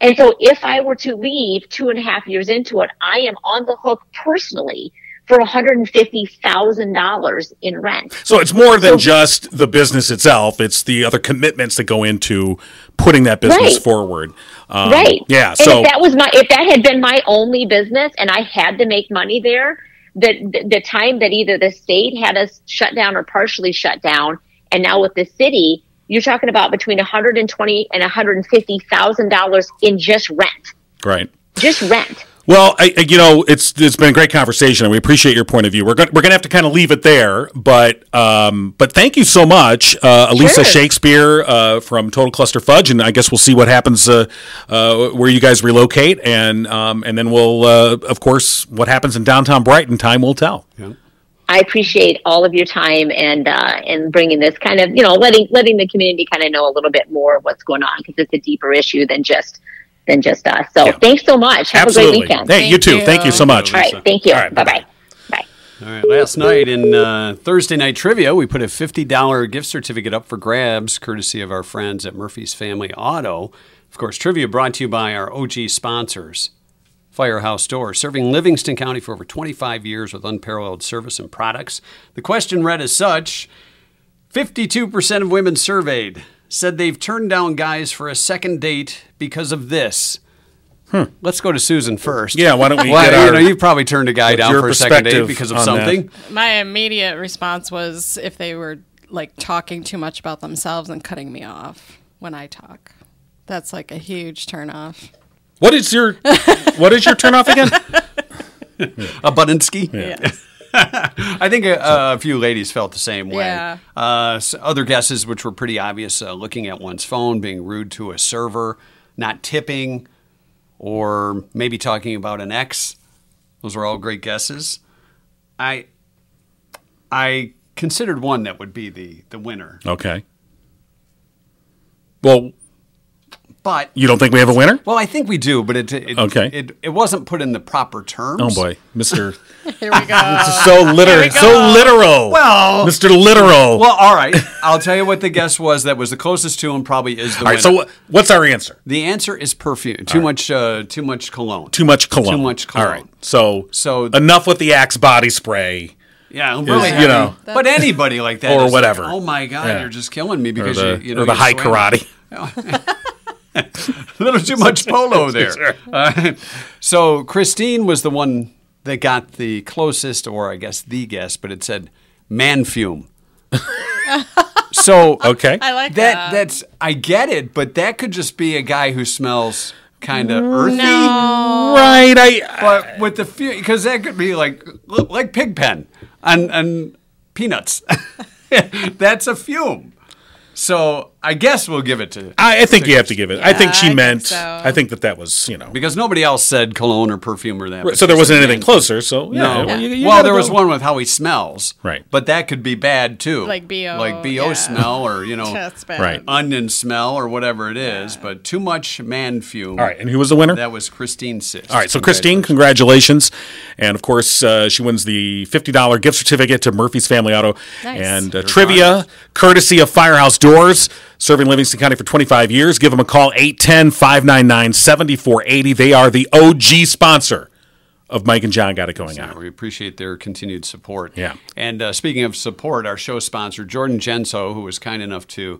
Speaker 4: And so if I were to leave two and a half years into it, I am on the hook personally for $150,000 in rent.
Speaker 3: So it's more than just the business itself; it's the other commitments that go into putting that business
Speaker 4: Right.
Speaker 3: forward. Um,
Speaker 4: right.
Speaker 3: Yeah.
Speaker 4: And
Speaker 3: So
Speaker 4: if that was my, if that had been my only business and I had to make money there, the, the, time that either the state had us shut down or partially shut down, and now with the city, you're talking about between 120 and 150,000 dollars in just rent,
Speaker 3: right.
Speaker 4: Just rent.
Speaker 3: Well, I, I- you know, it's it's been a great conversation, and we appreciate your point of view. We're going we're going to have to kind of leave it there, but um, but thank you so much, uh, Alisa
Speaker 4: Sure.
Speaker 3: Shakespeare uh, from Total Cluster Fudge, and I guess we'll see what happens uh, uh, where you guys relocate, and um, and then we'll uh, of course what happens in downtown Brighton. Time will tell.
Speaker 4: I appreciate all of your time and uh, and bringing this kind of you know letting letting the community kind of know a little bit more of what's going on because it's a deeper issue than just than just us. So
Speaker 3: Yeah.
Speaker 4: thanks so much. Have
Speaker 3: Absolutely.
Speaker 4: a great weekend.
Speaker 3: Hey, you too.
Speaker 2: you.
Speaker 3: Thank you so much.
Speaker 4: All right, thank you.
Speaker 3: All right,
Speaker 4: bye bye. Bye.
Speaker 1: All right. Last night in uh, Thursday night trivia, we put a fifty dollar gift certificate up for grabs, courtesy of our friends at Murphy's Family Auto. Of course, trivia brought to you by our OG sponsors. Firehouse Door, serving Livingston County for over 25 years with unparalleled service and products. The question read as such 52% of women surveyed said they've turned down guys for a second date because of this. Hmm. Let's go to Susan first.
Speaker 3: Yeah, why don't we
Speaker 1: Well,
Speaker 3: get
Speaker 1: you
Speaker 3: our-
Speaker 1: know, you've probably turned a guy down for a second date because of
Speaker 3: on that?
Speaker 1: something.
Speaker 2: My immediate response was if they were like talking too much about themselves and cutting me off when I talk. That's like a huge turnoff.
Speaker 3: What is your what is your turnoff again?
Speaker 1: A Budinsky.
Speaker 2: Yeah.
Speaker 1: I think a, a few ladies felt the same way.
Speaker 2: Yeah.
Speaker 1: Uh, s other guesses, which were pretty obvious, uh, looking at one's phone, being rude to a server, not tipping, or maybe talking about an ex. Those were all great guesses. I I considered one that would be the the winner,
Speaker 3: Okay. Well,
Speaker 1: but
Speaker 3: you don't think we have a winner?
Speaker 1: well, I think we do, but it it,
Speaker 3: Okay.
Speaker 1: it, it wasn't put in the proper terms.
Speaker 3: Oh boy, Mister.
Speaker 2: Here we go.
Speaker 3: so literal,
Speaker 2: go.
Speaker 3: so literal.
Speaker 1: Well-
Speaker 3: Mister Literal.
Speaker 1: Well, all right. I'll tell you what the guess was that was the closest to him. Probably is the
Speaker 3: All
Speaker 1: winner.
Speaker 3: right. So what, what's our answer?
Speaker 1: The answer is perfume. Too much. Uh, too much cologne.
Speaker 3: Too much cologne.
Speaker 1: Too much cologne.
Speaker 3: All right. So
Speaker 1: So-
Speaker 3: enough with the Axe body spray.
Speaker 1: Yeah, really.
Speaker 3: you
Speaker 1: heavy.
Speaker 3: know.
Speaker 1: but anybody like that,
Speaker 3: Or
Speaker 1: is
Speaker 3: whatever.
Speaker 1: Like, oh my God,
Speaker 3: Yeah.
Speaker 1: you're just killing me
Speaker 3: Or
Speaker 1: because
Speaker 3: the,
Speaker 1: you, you know
Speaker 3: or the high
Speaker 1: sweating.
Speaker 3: karate.
Speaker 1: A little too much polo there. Uh, so Christine was the one that got the closest, or I guess the guess, but it said man fume. so
Speaker 3: Okay.
Speaker 2: I like
Speaker 1: that.
Speaker 2: that.
Speaker 1: That's I get it, but that could just be a guy who smells kind of earthy.
Speaker 3: Right. I.
Speaker 1: But with the fume because that could be like like pig pen and and peanuts. That's a fume. So I guess we'll give it to
Speaker 3: I, I think you have to give it. I think she
Speaker 2: I think
Speaker 3: meant.
Speaker 2: so.
Speaker 3: I think that that was you know.
Speaker 1: because nobody else said cologne or perfume or that. but
Speaker 3: So there wasn't anything closer. So yeah.
Speaker 1: No.
Speaker 3: Well, you- you
Speaker 1: well,
Speaker 3: gotta
Speaker 1: there was one with how he smells.
Speaker 3: Right.
Speaker 1: But that could be bad too.
Speaker 2: Like BO,
Speaker 1: Like BO
Speaker 2: yeah.
Speaker 1: smell or, you know,
Speaker 2: That's.
Speaker 3: Right.
Speaker 1: onion smell or whatever it is. But too much man fume.
Speaker 3: All right. And who was the winner?
Speaker 1: That was Christine Sis.
Speaker 3: All right, so Christine, congratulations, and of course uh, she wins the fifty dollar gift certificate to Murphy's Family Auto
Speaker 2: Nice.
Speaker 3: and uh, trivia, courtesy of Firehouse Doors, serving Livingston County for twenty five years. Give them a call 810-599-7480. They are the OG sponsor of Mike and Jon. Got it going on.
Speaker 1: we appreciate their continued support.
Speaker 3: Yeah.
Speaker 1: And uh, speaking of support, our show sponsor, Jordan Genso, who was kind enough to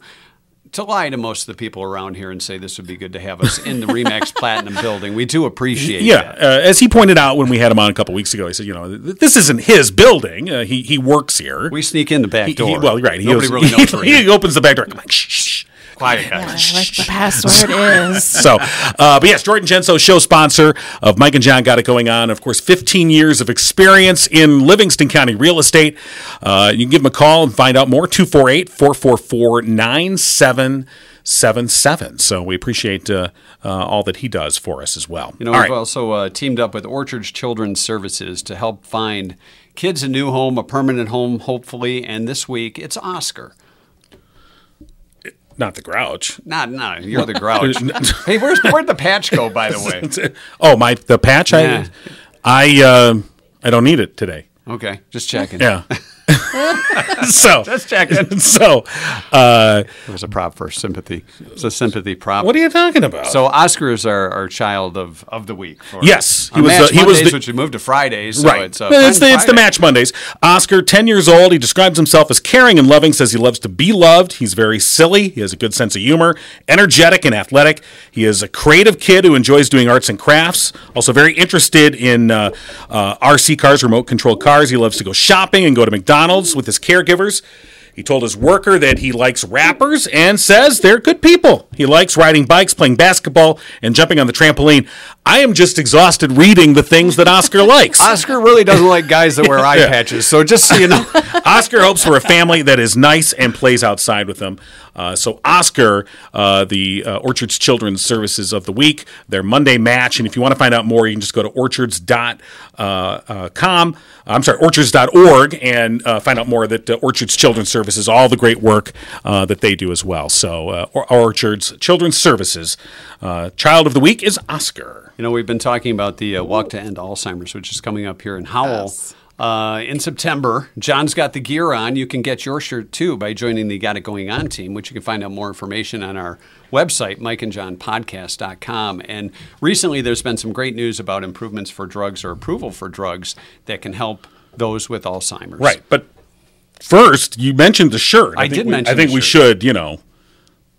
Speaker 1: to lie to most of the people around here and say this would be good to have us in the RE/MAX Platinum building. We do appreciate
Speaker 3: Yeah,
Speaker 1: that.
Speaker 3: uh, as he pointed out when we had him on a couple weeks ago, he said, you know, this isn't his building. Uh, he he works here.
Speaker 1: We sneak in the back
Speaker 3: He-
Speaker 1: door.
Speaker 3: he- well, right. He
Speaker 1: Nobody really knows
Speaker 3: he, he opens the back door. Come on, shh, shh.
Speaker 1: Quiet
Speaker 2: I
Speaker 1: guys.
Speaker 2: like the password is.
Speaker 3: So, uh, but yes, Jordan Genso, show sponsor of Mike and Jon, got it going on. Of course, 15 years of experience in Livingston County real estate. Uh, you can give him a call and find out more 248 444 9777. So, we appreciate uh, uh, all that he does for us as well.
Speaker 1: You know,
Speaker 3: all
Speaker 1: we've
Speaker 3: right.
Speaker 1: also uh, teamed up with Orchards Children's Services to help find kids a new home, a permanent home, hopefully. And this week, it's Oscar.
Speaker 3: Not the grouch.
Speaker 1: Not, not you're the grouch. hey, where's where'd the patch go? By the way,
Speaker 3: Oh, my the patch.
Speaker 1: Yeah.
Speaker 3: I I uh, I don't need it today.
Speaker 1: Okay, just checking.
Speaker 3: Yeah. so
Speaker 1: Just checking.
Speaker 3: so uh,
Speaker 1: It was a prop for sympathy. It's a sympathy prop.
Speaker 3: what are you talking about?
Speaker 1: so Oscar is our, our child of, of the week. For
Speaker 3: Yes, he
Speaker 1: he
Speaker 3: was
Speaker 1: was
Speaker 3: the- he was the-
Speaker 1: which we moved to Fridays. So
Speaker 3: right.
Speaker 1: It's, uh,
Speaker 3: it's, the, it's the Match Mondays. Oscar, 10 years old. He describes himself as caring and loving, says he loves to be loved. He's very silly. He has a good sense of humor, energetic and athletic. He is a creative kid who enjoys doing arts and crafts. Also, very interested in uh, uh, RC cars, remote control cars. He loves to go shopping and go to McDonald's with his caregivers. He told his worker that he likes rappers and says they're good people. He likes riding bikes, playing basketball, and jumping on the trampoline. I am just exhausted reading the things that Oscar likes.
Speaker 1: Oscar really doesn't like guys that wear eye patches. So just so you know,
Speaker 3: Oscar hopes for a family that is nice and plays outside with them. Uh, so, Oscar, uh, the uh, Orchards Children's Services of the Week, their Monday match. And if you want to find out more, you can just go to orchards.com. Uh, com. I'm sorry, orchards.org and uh, find out more that uh, Orchards Children's Services, all the great work uh, that they do as well. So, uh, Or- Orchards Children's Services, uh, Child of the Week is Oscar.
Speaker 1: you know we've been talking about the uh, Walk to End Alzheimer's, which is coming up here in Howell.
Speaker 2: Yes.
Speaker 1: Uh, in September, Jon's got the gear on. You can get your shirt too by joining the Got It Going On team, which you can find out more information on our website, mikeandjohnpodcast.com. And recently, there's been some great news about improvements for drugs or approval for drugs that can help those with Alzheimer's.
Speaker 3: Right. But first, you mentioned the shirt.
Speaker 1: I
Speaker 3: think
Speaker 1: did
Speaker 3: we-
Speaker 1: mention it
Speaker 3: I think we should, you know,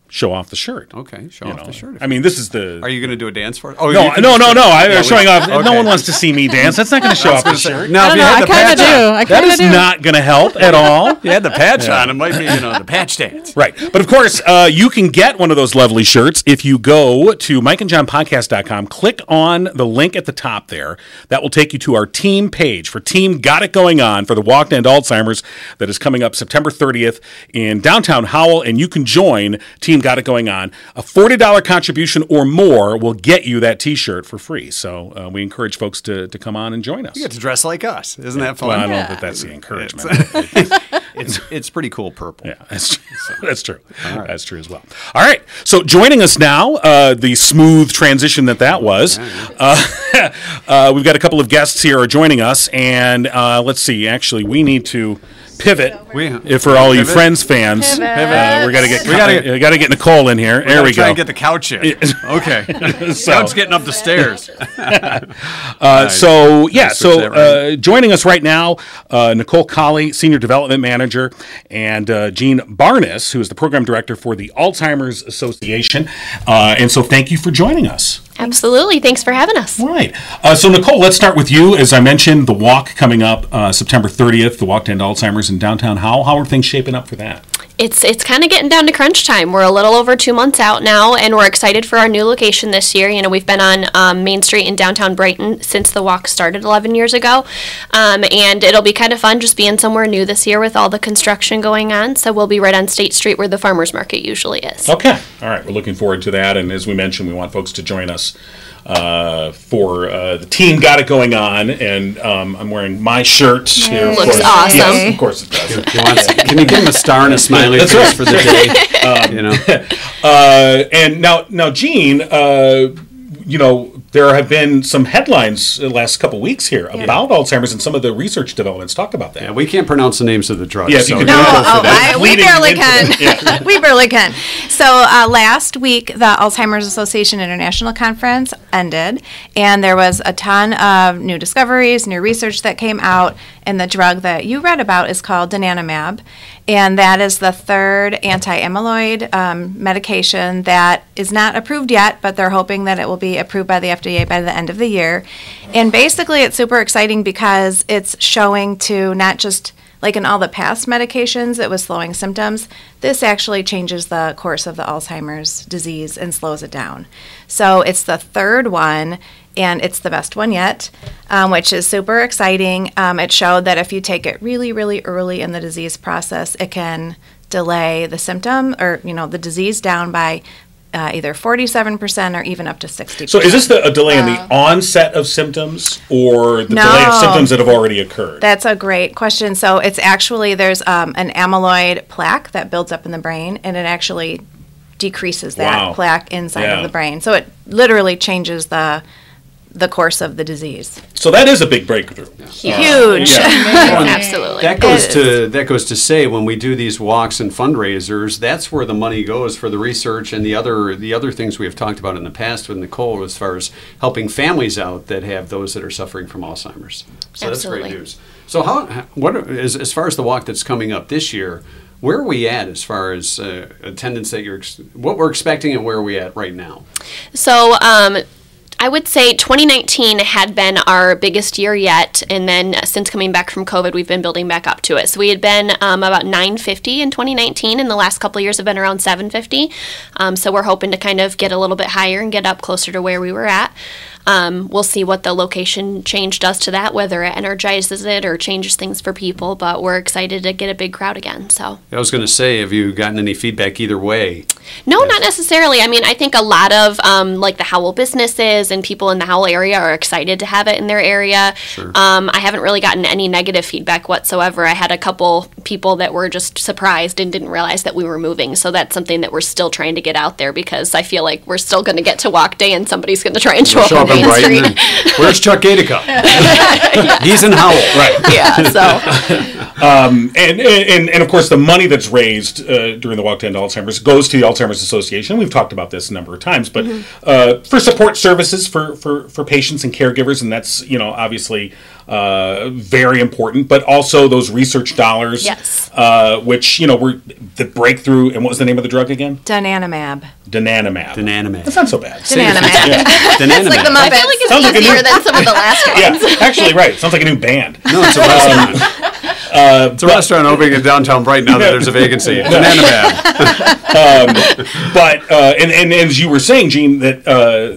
Speaker 3: show off the shirt.
Speaker 1: Okay, show
Speaker 3: you
Speaker 1: off
Speaker 3: know.
Speaker 1: the shirt.
Speaker 3: I mean, this is the.
Speaker 1: Are you going to do a dance for it? Oh,
Speaker 3: no,
Speaker 1: you
Speaker 3: no, no, no. I'm
Speaker 1: Yeah,
Speaker 3: showing off. No one wants to see me dance. That's not going to show off the shirt.
Speaker 1: Now,
Speaker 2: I
Speaker 1: if
Speaker 2: don't
Speaker 1: you
Speaker 2: know.
Speaker 1: had
Speaker 2: I kind of do. I
Speaker 3: That
Speaker 2: kind of
Speaker 3: is
Speaker 2: do.
Speaker 3: not going to help at all.
Speaker 1: you had the patch on, it might be, you know, the patch dance.
Speaker 3: Right. But of course, uh, you can get one of those lovely shirts if you go to mikeandjohnpodcast.com, click on the link at the top there. That will take you to our team page for Team Got It Going On for the Walk to End Alzheimer's that is coming up September 30th in downtown Howell. And you can join Team Got It Going On. A $40 contribution or more will get you that t shirt for free. So uh, we encourage folks to, to come on and join us.
Speaker 1: You get to dress like us. Isn't that fun?
Speaker 3: Well, I don't know that that's the encouragement.
Speaker 1: It's, it's pretty cool purple.
Speaker 3: Yeah, that's true. that's true. That's true as well. All right. So joining us now, uh, the smooth transition that that was. Uh, uh, we've got a couple of guests here are joining us, and uh, let's see. Actually, we need to pivot.
Speaker 1: We-
Speaker 3: if for all you
Speaker 1: Pivot?
Speaker 3: Friends fans, uh, we got to get
Speaker 1: We gotta get-
Speaker 3: we got to get Nicole in here. there
Speaker 1: Gotta
Speaker 3: we
Speaker 1: try
Speaker 3: go.
Speaker 1: and get the couch in. Okay.
Speaker 3: So-
Speaker 1: Couch getting up the stairs.
Speaker 3: Uh, so yeah,
Speaker 1: switch
Speaker 3: so
Speaker 1: that
Speaker 3: uh, joining us right now, uh, Nicole Colley, Senior Development Manager, and uh, Jean Barnas, who is the Program Director for the Alzheimer's Association. Uh, and so thank you for joining us.
Speaker 5: Absolutely. Thanks for having us.
Speaker 3: Right. Uh, so, Nicole, let's start with you. As I mentioned, the walk coming up uh, September 30th, the walk to end Alzheimer's in downtown Howell. How are things shaping up for that?
Speaker 5: It's it's kind of getting down to crunch time. We're a little over two months out now, and we're excited for our new location this year. You know, we've been on um, Main Street in downtown Brighton since the walk started 11 years ago, um, and it'll be kind of fun just being somewhere new this year with all the construction going on. So we'll be right on State Street where the farmers market usually is.
Speaker 3: Okay. All right. We're looking forward to that. And as we mentioned, we want folks to join us uh, for uh, the team got it going on. And um, I'm wearing my shirt here. of
Speaker 5: Looks
Speaker 3: course.
Speaker 5: awesome.
Speaker 3: Yes, of course it does.
Speaker 1: He wants- Can you give him a star and a smiley face
Speaker 3: right.
Speaker 1: for the day? you know,
Speaker 3: Uh, and now, now, Jean, uh, you know, there have been some headlines the last couple weeks here about Alzheimer's and some of the research developments. Talk about that.
Speaker 1: yeah, we can't pronounce the names of the drugs.
Speaker 3: Yeah,
Speaker 1: so
Speaker 3: could
Speaker 1: you
Speaker 3: do
Speaker 6: No,
Speaker 3: it.
Speaker 1: go for
Speaker 6: oh. I, we barely
Speaker 3: into
Speaker 6: can. we barely can. So uh, last week, the Alzheimer's Association International Conference ended, and there was a ton of new discoveries, new research that came out. And the drug that you read about is called donanemab, and that is the third anti-amyloid um, medication that is not approved yet, but they're hoping that it will be approved by the FDA by the end of the year. And basically, it's super exciting because it's showing to not just like in all the past medications, it was slowing symptoms. This actually changes the course of the Alzheimer's disease and slows it down. So it's the third one, and it's the best one yet, um, which is super exciting. Um, it showed that if you take it really, really early in the disease process, it can delay the symptom or you know the disease down by uh, either 47% or even up to 60%.
Speaker 3: So, is this the, a delay in the onset of symptoms or the delay of symptoms that have already occurred?
Speaker 6: That's a great question. So it's actually there's um, an amyloid plaque that builds up in the brain, and it actually decreases that
Speaker 3: Wow.
Speaker 6: plaque inside
Speaker 3: Yeah.
Speaker 6: of the brain. So it literally changes the the course of the disease.
Speaker 3: So that is a big breakthrough.
Speaker 6: Huge.
Speaker 3: Yeah.
Speaker 5: Absolutely.
Speaker 1: That goes to that goes to say when we do these walks and fundraisers, that's where the money goes for the research and the other the other things we have talked about in the past with Nicole as far as helping families out that have those that are suffering from Alzheimer's. So that's great news. So how what as as far as the walk that's coming up this year, where are we at as far as uh, attendance that you're what we're expecting and where are we at right now?
Speaker 5: So, um, I would say 2019 had been our biggest year yet, and then since coming back from COVID, we've been building back up to it. So we had been um, about 950 in 2019, and the last couple years have been around 750. Um, so we're hoping to kind of get a little bit higher and get up closer to where we were at. Um, we'll see what the location change does to that, whether it energizes it or changes things for people. But we're excited to get a big crowd again. So.
Speaker 1: I was going to say, have you gotten any feedback either way?
Speaker 5: No, not necessarily. I mean, I think a lot of um, like the Howell businesses and people in the Howell area are excited to have it in their area. Um, I haven't really gotten any negative feedback whatsoever. I had a couple people that were just surprised and didn't realize that we were moving. So that's something that we're still trying to get out there because I feel like we're still going to get to walk day and somebody's going to try and show up
Speaker 1: Show up
Speaker 5: Main
Speaker 1: Brighton.
Speaker 5: Street.
Speaker 1: and- Where's Chuck Gatica? He's in Howell. Right.
Speaker 5: yeah. So
Speaker 3: and, and and of course the money that's raised uh, during the walk to end alzheimer's goes to the alzheimer's association we've talked about this a number of times but uh, for support services for, for for patients and caregivers and that's you know obviously uh, very important but also those research dollars
Speaker 5: Yes.
Speaker 3: uh, which you know were the breakthrough and what was the name of the drug again
Speaker 6: Donanemab.
Speaker 3: donanemab
Speaker 1: Donanemab.
Speaker 3: that's not so bad
Speaker 6: Donanemab.
Speaker 1: Donanemab.
Speaker 6: like the
Speaker 5: I
Speaker 6: Muppets.
Speaker 5: feel like it's
Speaker 3: Sounds like
Speaker 5: easier
Speaker 3: new-
Speaker 5: than some of the last ones.
Speaker 3: yeah actually right sounds like a new band
Speaker 1: No, it's a restaurant. it's a restaurant opening in downtown Brighton now that there's a vacancy. Donanemab.
Speaker 3: but uh, and, and and as you were saying, Jean, that uh,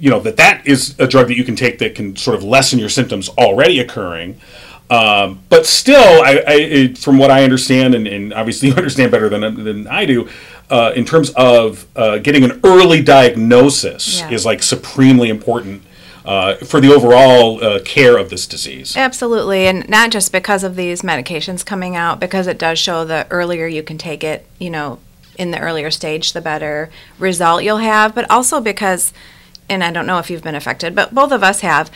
Speaker 3: you know that that is a drug that you can take that can sort of lessen your symptoms already occurring. Um, but still, I, I it, from what I understand, and, and obviously you understand better than than I do, uh, in terms of uh, getting an early diagnosis
Speaker 6: Yeah.
Speaker 3: is like supremely important. Uh, for the overall uh, care of this disease.
Speaker 6: Absolutely, and not just because of these medications coming out, because it does show the earlier you can take it, you know, in the earlier stage, the better result you'll have, but also because, and I don't know if you've been affected, but both of us have.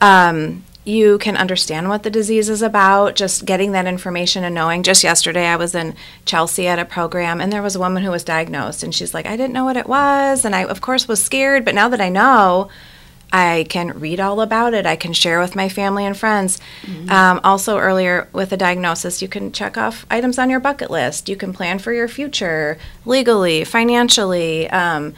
Speaker 6: Um, you can understand what the disease is about, just getting that information and knowing. Just yesterday, I was in Chelsea at a program, and there was a woman who was diagnosed, and she's like, I didn't know what it was, and I, of course, was scared, but now that I know, I can read all about it. I can share with my family and friends. Um, also, earlier with a diagnosis, you can check off items on your bucket list. You can plan for your future legally, financially. Um,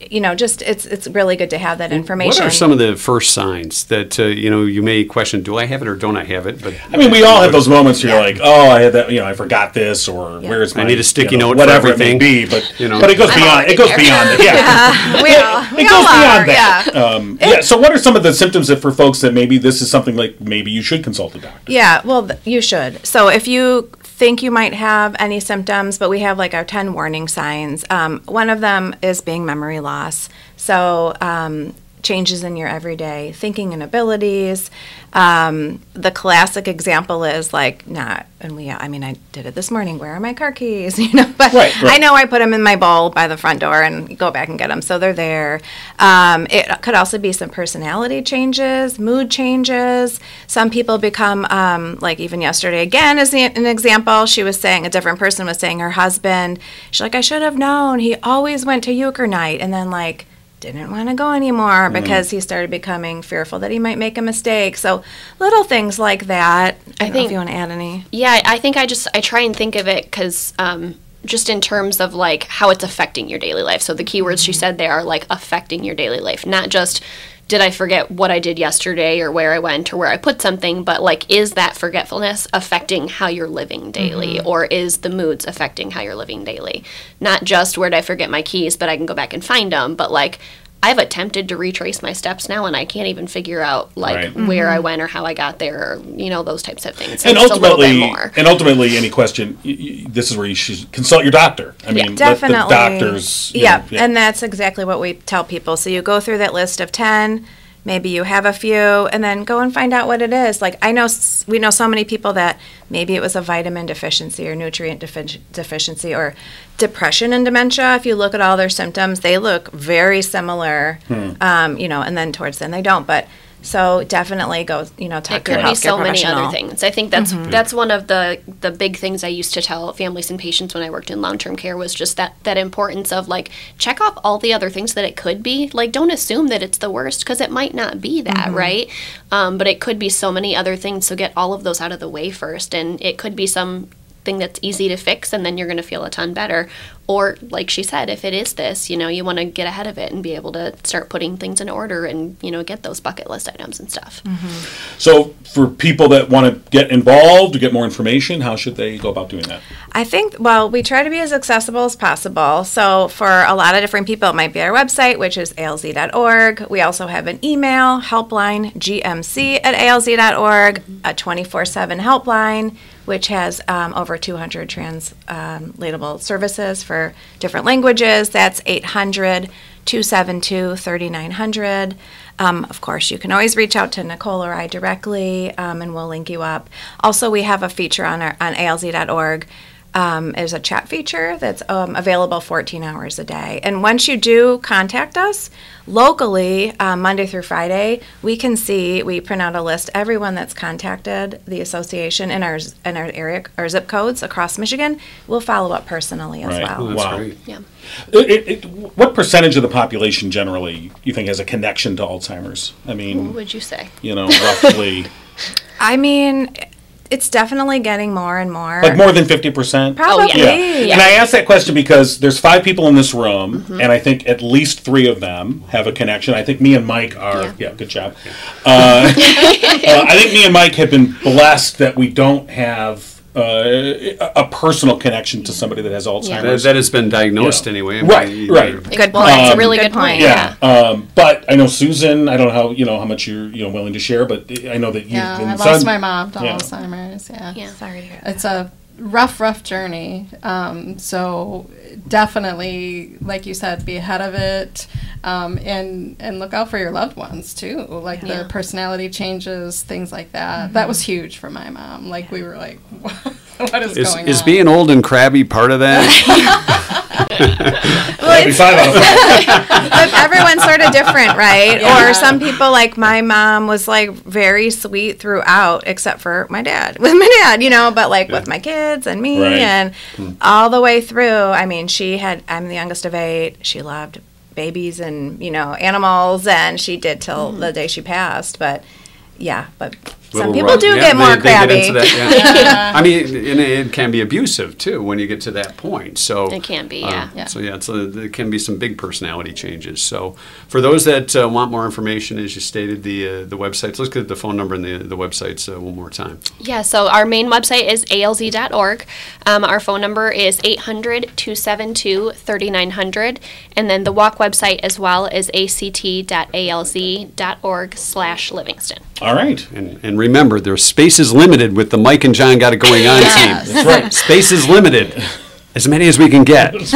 Speaker 6: you know, just it's it's really good to have that information.
Speaker 1: What are some of the first signs that uh, you know you may question? Do I have it or don't I have it? But
Speaker 3: I mean, we all have those moments where you're like, oh, I had that, you know, I forgot this, or where's my?
Speaker 1: I
Speaker 3: my,
Speaker 1: need a sticky
Speaker 3: you know,
Speaker 1: note for
Speaker 3: whatever
Speaker 1: everything.
Speaker 3: it may be. But
Speaker 1: You know.
Speaker 3: but it goes
Speaker 5: I'm
Speaker 3: beyond. It goes
Speaker 5: there.
Speaker 3: beyond that. Yeah,
Speaker 6: we all, we
Speaker 3: it goes
Speaker 6: all
Speaker 3: beyond
Speaker 6: are,
Speaker 3: that.
Speaker 6: Yeah.
Speaker 3: Um, yeah. So, what are some of the symptoms that for folks that maybe this is something like maybe you should consult a doctor?
Speaker 6: Yeah, well, th- you should. So if you think you might have any symptoms, but we have like our 10 warning signs, um, one of them is being memory loss. So um, changes in your everyday thinking and abilities. Um, the classic example is like not, and we, I mean, I did it this morning. Where are my car keys? You know, but
Speaker 3: Right, right.
Speaker 6: I know I put them in my bowl by the front door and go back and get them, so they're there. Um, it could also be some personality changes, mood changes. Some people become um, like even yesterday again as an example. She was saying a different person was saying her husband. She's like, I should have known. He always went to euchre night, and then like didn't want to go anymore because he started becoming fearful that he might make a mistake. So little things like that. I, don't know
Speaker 5: think-
Speaker 6: if you want to add any.
Speaker 5: Yeah, I I think I just I try and think of it because um, just in terms of like how it's affecting your daily life. So the keywords she said there are like affecting your daily life, not just did I forget what I did yesterday or where I went or where I put something, but like is that forgetfulness affecting how you're living daily? Mm-hmm. Or is the moods affecting how you're living daily? Not just where did I forget my keys, but I can go back and find them, but like I've attempted to retrace my steps now and I can't even figure out like
Speaker 3: Right.
Speaker 5: where I mm-hmm. went or how I got there or you know those types of things.
Speaker 3: And
Speaker 5: It's just a little bit
Speaker 3: ultimately,
Speaker 5: more.
Speaker 3: and ultimately, any question, y- y- this is where you should consult your doctor. I mean, let
Speaker 6: Definitely.
Speaker 3: the doctors. you
Speaker 6: yeah,
Speaker 3: know, yeah.
Speaker 6: and that's exactly what we tell people. So you go through that list of 10, maybe you have a few, and then go and find out what it is. Like I know we know so many people that maybe it was a vitamin deficiency or nutrient defi- deficiency or depression and dementia. If you look at all their symptoms, they look very similar. Um, you know, and then towards the end they don't. But so definitely go. You know, talk
Speaker 5: it
Speaker 6: to your
Speaker 5: could be
Speaker 6: healthcare
Speaker 5: so many other things. I think that's that's one of the the big things I used to tell families and patients when I worked in long term care was just that that importance of like check off all the other things that it could be. Like don't assume that it's the worst because it might not be that, right? Um, but it could be so many other things. So get all of those out of the way first, and it could be some thing that's easy to fix and then you're going to feel a ton better or like she said if it is this you know you want to get ahead of it and be able to start putting things in order and you know get those bucket list items and stuff mm-hmm.
Speaker 3: So, for people that want to get involved to get more information, how should they go about doing that?
Speaker 6: I think, well, we try to be as accessible as possible. So, for a lot of different people, it might be our website, which is alz.org. We also have an email, helpline, gmc at alz.org, a 24 7 helpline, which has um, over 200 translatable services for different languages. That's 800 272 3900. Um, of course, you can always reach out to Nicole or I directly, um, and we'll link you up. Also, we have a feature on our on alz.org. Um, there's a chat feature that's um, available 14 hours a day. And once you do contact us locally, um, Monday through Friday, we can see we print out a list everyone that's contacted the association in our in our area our zip codes across Michigan. We'll follow up personally as
Speaker 3: Right.
Speaker 6: well.
Speaker 1: That's
Speaker 3: Wow.
Speaker 1: great.
Speaker 5: yeah
Speaker 3: It, it, it- what percentage of the population generally you think has a connection to Alzheimer's? I mean,
Speaker 5: what
Speaker 3: mean,
Speaker 5: would you say
Speaker 3: you know, roughly
Speaker 6: I mean, it's definitely getting more and more.
Speaker 3: like more than 50%?
Speaker 6: Probably.
Speaker 5: Oh, yeah.
Speaker 3: And I ask that question because there's five people in this room,
Speaker 5: Mm-hmm.
Speaker 3: and I think at least three of them have a connection. I think me and Mike are, yeah,
Speaker 5: Yeah.
Speaker 3: good job. Uh, uh, I think me and Mike have been blessed that we don't have uh, a a personal connection to somebody that has
Speaker 1: That,
Speaker 3: Alzheimer's.
Speaker 1: that has been diagnosed
Speaker 3: Yeah.
Speaker 1: anyway. I
Speaker 3: Right,
Speaker 1: you-
Speaker 3: right.
Speaker 1: you-
Speaker 6: Good
Speaker 5: well that's a really
Speaker 6: Good
Speaker 5: good, point,
Speaker 6: point.
Speaker 5: yeah,
Speaker 3: yeah, um, but I know Susan. I don't know how you know how much you're you know willing to share, but I know that you.
Speaker 2: Yeah,
Speaker 3: and
Speaker 2: I
Speaker 3: son-
Speaker 2: lost my mom to
Speaker 3: yeah.
Speaker 2: Alzheimer's. Yeah.
Speaker 5: Yeah.
Speaker 6: Sorry to hear
Speaker 2: It's a rough, rough journey. Um, so definitely, like you said, be ahead of it, um, and and look out for your loved ones too. Like
Speaker 5: Yeah.
Speaker 2: their personality changes, things like that. That was huge for my mom. Like we were like, what is,
Speaker 1: Is,
Speaker 2: going
Speaker 1: is
Speaker 2: on?
Speaker 1: Is being old and crabby part of that?
Speaker 3: That'd be five out of five.
Speaker 6: but everyone's sort of different, right? Or some people, like my mom, was like very sweet throughout, except for my dad, with my dad, you know, but like with my kids and me,
Speaker 3: Right.
Speaker 6: and hmm. all the way through. I mean, she had, I'm the youngest of eight. She loved babies and, you know, animals, and she did till hmm. the day she passed. But yeah, but some people
Speaker 1: rough.
Speaker 6: do
Speaker 1: Yeah,
Speaker 6: get
Speaker 1: they-
Speaker 6: more
Speaker 1: they
Speaker 6: crabby.
Speaker 1: into that, yeah. I mean, and it can be abusive too when you get to that point. So
Speaker 5: It can be,
Speaker 1: uh,
Speaker 5: yeah.
Speaker 2: Yeah.
Speaker 1: So yeah, so there can be some big personality changes. So for those that uh, want more information, as you stated, the uh, the websites. Let's get the phone number and the the websites uh, one more time.
Speaker 5: Yeah, so our main website is alz.org. Um, our phone number is 800 272 3900. And then the walk website as well is act.alz.org slash Livingston.
Speaker 3: All right.
Speaker 1: And and remember, there's space is limited with the Mike and Jon got it going on
Speaker 2: Yes.
Speaker 1: team.
Speaker 3: That's right.
Speaker 1: Space is limited. As many as we can get.
Speaker 3: It's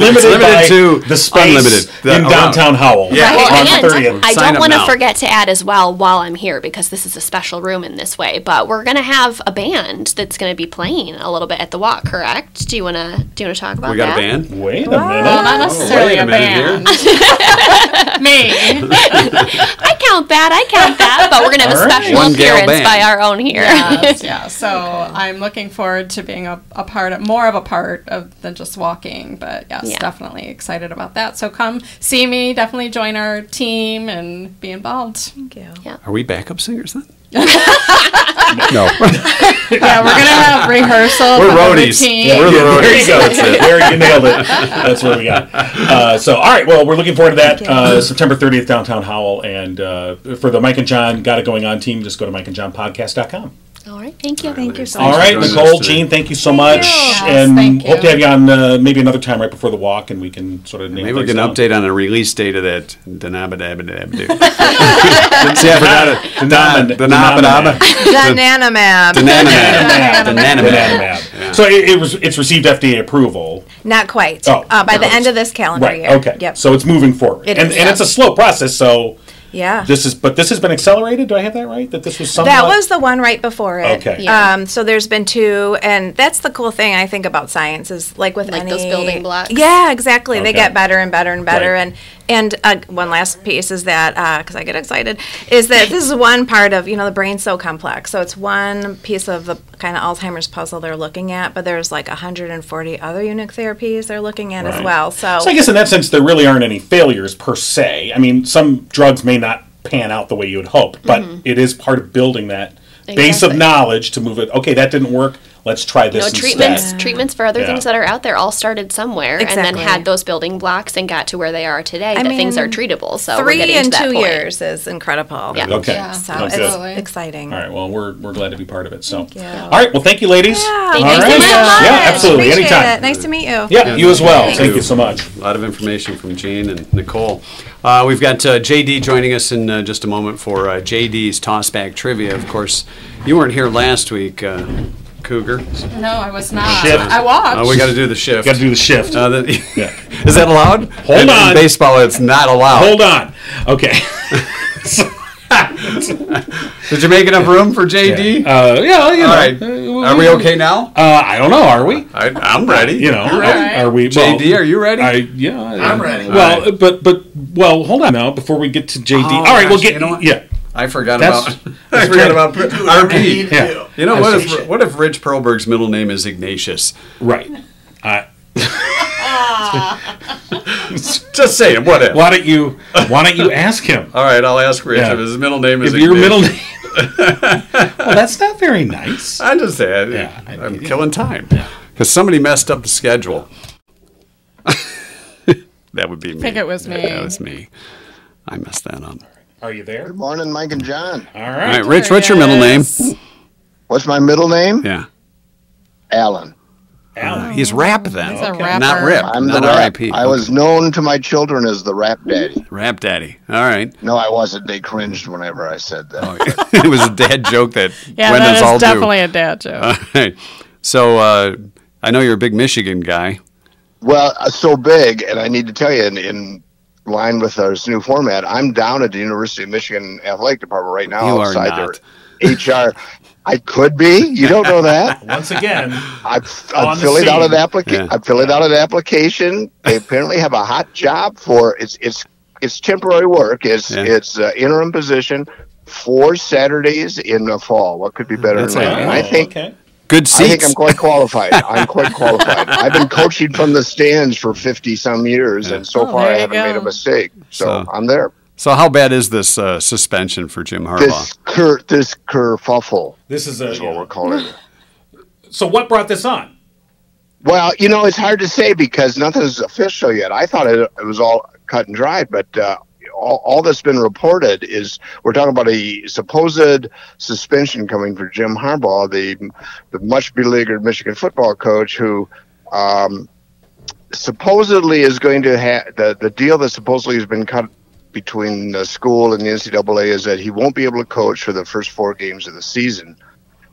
Speaker 3: limited,
Speaker 1: limited
Speaker 3: by
Speaker 1: to
Speaker 3: the space
Speaker 1: unlimited. The-
Speaker 3: in downtown Howell.
Speaker 1: Yeah.
Speaker 5: Well,
Speaker 3: on
Speaker 5: and
Speaker 3: 30th.
Speaker 5: I
Speaker 1: Sign
Speaker 5: don't
Speaker 1: up
Speaker 5: want to
Speaker 1: now.
Speaker 5: forget to add as well while I'm here because this is a special room in this way. But we're gonna have a band that's gonna be playing a little bit at the walk. Correct? Do you wanna do you wanna talk about that?
Speaker 1: We got
Speaker 5: that?
Speaker 1: a band.
Speaker 3: Wait a
Speaker 2: well,
Speaker 3: minute.
Speaker 2: not necessarily
Speaker 1: wait a
Speaker 2: a,
Speaker 1: minute
Speaker 2: band. Me.
Speaker 5: I count that. I count that. But we're gonna have a
Speaker 3: All right.
Speaker 5: special
Speaker 1: One gal
Speaker 5: appearance
Speaker 1: band.
Speaker 5: by our own here.
Speaker 2: yes, yeah. So I'm looking forward to being a, a part of more of a part of than just walking. But yes,
Speaker 5: Yeah.
Speaker 2: definitely excited about that. So come see me. Definitely join our team and be involved.
Speaker 6: Thank you.
Speaker 1: Are we backup singers then? No.
Speaker 2: yeah, we're gonna have rehearsal.
Speaker 1: We're
Speaker 2: for the
Speaker 1: roadies.
Speaker 2: routine.
Speaker 1: We're the
Speaker 3: There you go.
Speaker 1: That's it.
Speaker 3: There you nailed it. That's what we got. Uh, so, all right. Well, we're looking forward to that uh, September 30th, downtown Howell. And uh, for the Mike and Jon Got It Going On team, just go to mikeandjohnpodcast.com.
Speaker 5: All right. Thank you.
Speaker 6: Thank you so
Speaker 3: All
Speaker 6: much.
Speaker 3: right,
Speaker 1: joining us
Speaker 3: Nicole,
Speaker 1: today.
Speaker 3: Jean, thank you so much.
Speaker 2: Yes,
Speaker 3: and
Speaker 2: thank
Speaker 3: hope to
Speaker 2: you.
Speaker 3: have you on uh, maybe another time right before the walk, and we can sort of nail
Speaker 1: Maybe we'll
Speaker 3: things
Speaker 1: get an
Speaker 3: down.
Speaker 1: update on the release date of that. Danabadabadabadu. See, I forgot it.
Speaker 3: Denom-
Speaker 1: Danabadaba.
Speaker 6: Donanemab.
Speaker 1: Dananamab.
Speaker 3: Donanemab.
Speaker 1: Dananamab.
Speaker 3: So it, it was it's received FDA approval.
Speaker 6: Not quite.
Speaker 3: Oh,
Speaker 6: uh, by the end of this calendar
Speaker 3: Right.
Speaker 6: year.
Speaker 3: Okay.
Speaker 6: Yep.
Speaker 3: So it's moving forward,
Speaker 6: It
Speaker 3: and
Speaker 6: is,
Speaker 3: and
Speaker 6: yeah.
Speaker 3: it's a slow process. So
Speaker 6: Yeah.
Speaker 3: This is, but this has been accelerated. Do I have that right? That this was somewhat.
Speaker 6: That was the one right before it.
Speaker 3: Okay.
Speaker 5: Yeah.
Speaker 6: Um, so there's been two, and that's the cool thing I think about science is like with
Speaker 5: Like
Speaker 6: any
Speaker 5: those building blocks?
Speaker 6: Yeah, exactly. They get better and better and better.
Speaker 3: Right.
Speaker 6: And and uh, one last piece is that because I get excited is that this is one part of you know the brain's so complex. So it's one piece of the kind of Alzheimer's puzzle they're looking at, but there's like 140 other unique therapies they're looking at as well. So,
Speaker 3: So I guess in that sense, there really aren't any failures per se. I mean, some drugs may not pan out the way you would hope, but it is part of building that base of knowledge to move it. Okay, that didn't work. Let's try
Speaker 5: You
Speaker 3: this
Speaker 5: know,
Speaker 3: instead.
Speaker 5: treatments treatments for other
Speaker 3: Yeah.
Speaker 5: things that are out there all started somewhere and then had those building blocks and got to where they are today.
Speaker 6: I
Speaker 5: that things are treatable. So we're
Speaker 6: three
Speaker 5: getting
Speaker 6: in
Speaker 5: to that
Speaker 6: two
Speaker 5: point.
Speaker 6: years is incredible.
Speaker 5: Yeah.
Speaker 3: Okay.
Speaker 2: Yeah,
Speaker 6: So it's
Speaker 3: good.
Speaker 6: exciting.
Speaker 3: All right. Well, we're, we're glad to be part of it. So,
Speaker 6: you.
Speaker 3: all right. Well, thank you, ladies.
Speaker 6: Yeah,
Speaker 5: Thank
Speaker 3: All
Speaker 5: you so
Speaker 3: right.
Speaker 5: much.
Speaker 3: Yeah, absolutely.
Speaker 6: Appreciate
Speaker 3: Anytime.
Speaker 6: it. Nice to meet you.
Speaker 3: Yeah, you as well.
Speaker 1: Thank
Speaker 3: Thank
Speaker 1: you.
Speaker 3: you so much.
Speaker 1: A lot of information from Jean and Nicole. Uh, we've got uh, JD joining us in uh, just a moment for uh, JD's Tossback Trivia. Of course, you weren't here last week, uh, Cougar.
Speaker 2: No, I was not.
Speaker 3: Shift.
Speaker 2: I watched.
Speaker 1: Uh, we got to do the shift.
Speaker 3: Got to do the shift.
Speaker 1: Uh, the-
Speaker 3: Yeah.
Speaker 1: Is that allowed?
Speaker 3: Hold
Speaker 1: In- in
Speaker 3: on.
Speaker 1: baseball, it's not allowed.
Speaker 3: Hold on. Okay.
Speaker 1: Did you make enough room for JD?
Speaker 3: Uh, yeah, you know.
Speaker 1: All right. Are we okay now?
Speaker 3: Uh, I don't know. Are we?
Speaker 1: I, I'm ready.
Speaker 3: You know,
Speaker 1: You're
Speaker 3: are,
Speaker 1: ready.
Speaker 3: are we? well,
Speaker 1: JD, are you ready?
Speaker 3: I yeah. I'm
Speaker 7: ready.
Speaker 3: Well,
Speaker 1: All right.
Speaker 3: but but well, hold on now. Before we get to JD,
Speaker 1: Oh,
Speaker 3: all right, we'll get
Speaker 1: you know
Speaker 3: yeah.
Speaker 1: I forgot
Speaker 3: That's-
Speaker 1: about. I forgot about RP.
Speaker 3: Yeah.
Speaker 1: You know what? If, what if Rich Perlberg's middle name is Ignatius?
Speaker 3: Right. Uh,
Speaker 1: Just saying. What if?
Speaker 3: why don't you Why don't you ask him?
Speaker 1: All right, I'll ask Rich
Speaker 3: Yeah.
Speaker 1: if his middle name is
Speaker 3: If your middle
Speaker 1: Ignatius.
Speaker 3: name. well, that's not very nice.
Speaker 1: I'm just saying.
Speaker 3: Yeah, I-
Speaker 1: I'm killing time because somebody messed up the schedule. that would be me.
Speaker 2: I think it was me.
Speaker 1: That was me. I messed that up.
Speaker 3: Are you there?
Speaker 7: Good morning, Mike and Jon.
Speaker 3: All
Speaker 1: All
Speaker 3: right.
Speaker 1: right, Rich, what's your middle name?
Speaker 7: What's my middle name?
Speaker 1: Yeah.
Speaker 7: Alan.
Speaker 3: Alan.
Speaker 1: He's rap then.
Speaker 2: He's a
Speaker 3: Okay.
Speaker 2: rapper.
Speaker 1: Not rip.
Speaker 7: I'm
Speaker 1: not
Speaker 7: the rap.
Speaker 1: R.I.P.
Speaker 7: I was known to my children as the rap daddy.
Speaker 1: rap daddy. All right.
Speaker 7: No, I wasn't. They cringed whenever I said that.
Speaker 1: it was a dad joke that
Speaker 2: Yeah,
Speaker 1: when
Speaker 2: that
Speaker 1: does
Speaker 2: is
Speaker 1: all
Speaker 2: definitely a dad joke.
Speaker 1: do. All right. So uh, I know you're a big Michigan guy.
Speaker 7: Well, uh, so big, and I need to tell you, in, in line with our new format, I'm down at the University of Michigan Athletic Department right now
Speaker 1: You are
Speaker 7: outside
Speaker 1: not.
Speaker 7: their HR. I could be. You don't know that.
Speaker 3: Once again,
Speaker 7: I'm, I'm
Speaker 3: the
Speaker 7: filling out an application.
Speaker 1: Yeah.
Speaker 7: I'm filling out an application. They apparently have a hot job for it's it's it's temporary work. It's
Speaker 1: Yeah.
Speaker 7: it's uh, interim position, four Saturdays in the fall. What could be better
Speaker 1: That's
Speaker 7: than that?
Speaker 1: it.
Speaker 7: I
Speaker 3: Oh,
Speaker 7: think
Speaker 3: okay.
Speaker 1: Good
Speaker 7: I think I'm quite qualified. I'm quite qualified. I've been coaching from the stands for 50 some years, and so
Speaker 2: Oh,
Speaker 7: far I haven't
Speaker 2: go.
Speaker 7: made a mistake. So,
Speaker 1: So-
Speaker 7: I'm there.
Speaker 1: so how bad is this uh, suspension for Jim Harbaugh?
Speaker 7: This cur this kerfuffle
Speaker 3: This is a.
Speaker 7: is what we're calling it.
Speaker 3: So what brought this on?
Speaker 7: Well, you know, it's hard to say because nothing's official yet. I thought it, it was all cut and dried, but uh, all, all that's been reported is we're talking about a supposed suspension coming for Jim Harbaugh, the the much beleaguered Michigan football coach, who um, supposedly is going to have the the deal that supposedly has been cut between the school and the NCAA is that he won't be able to coach for the first four games of the season.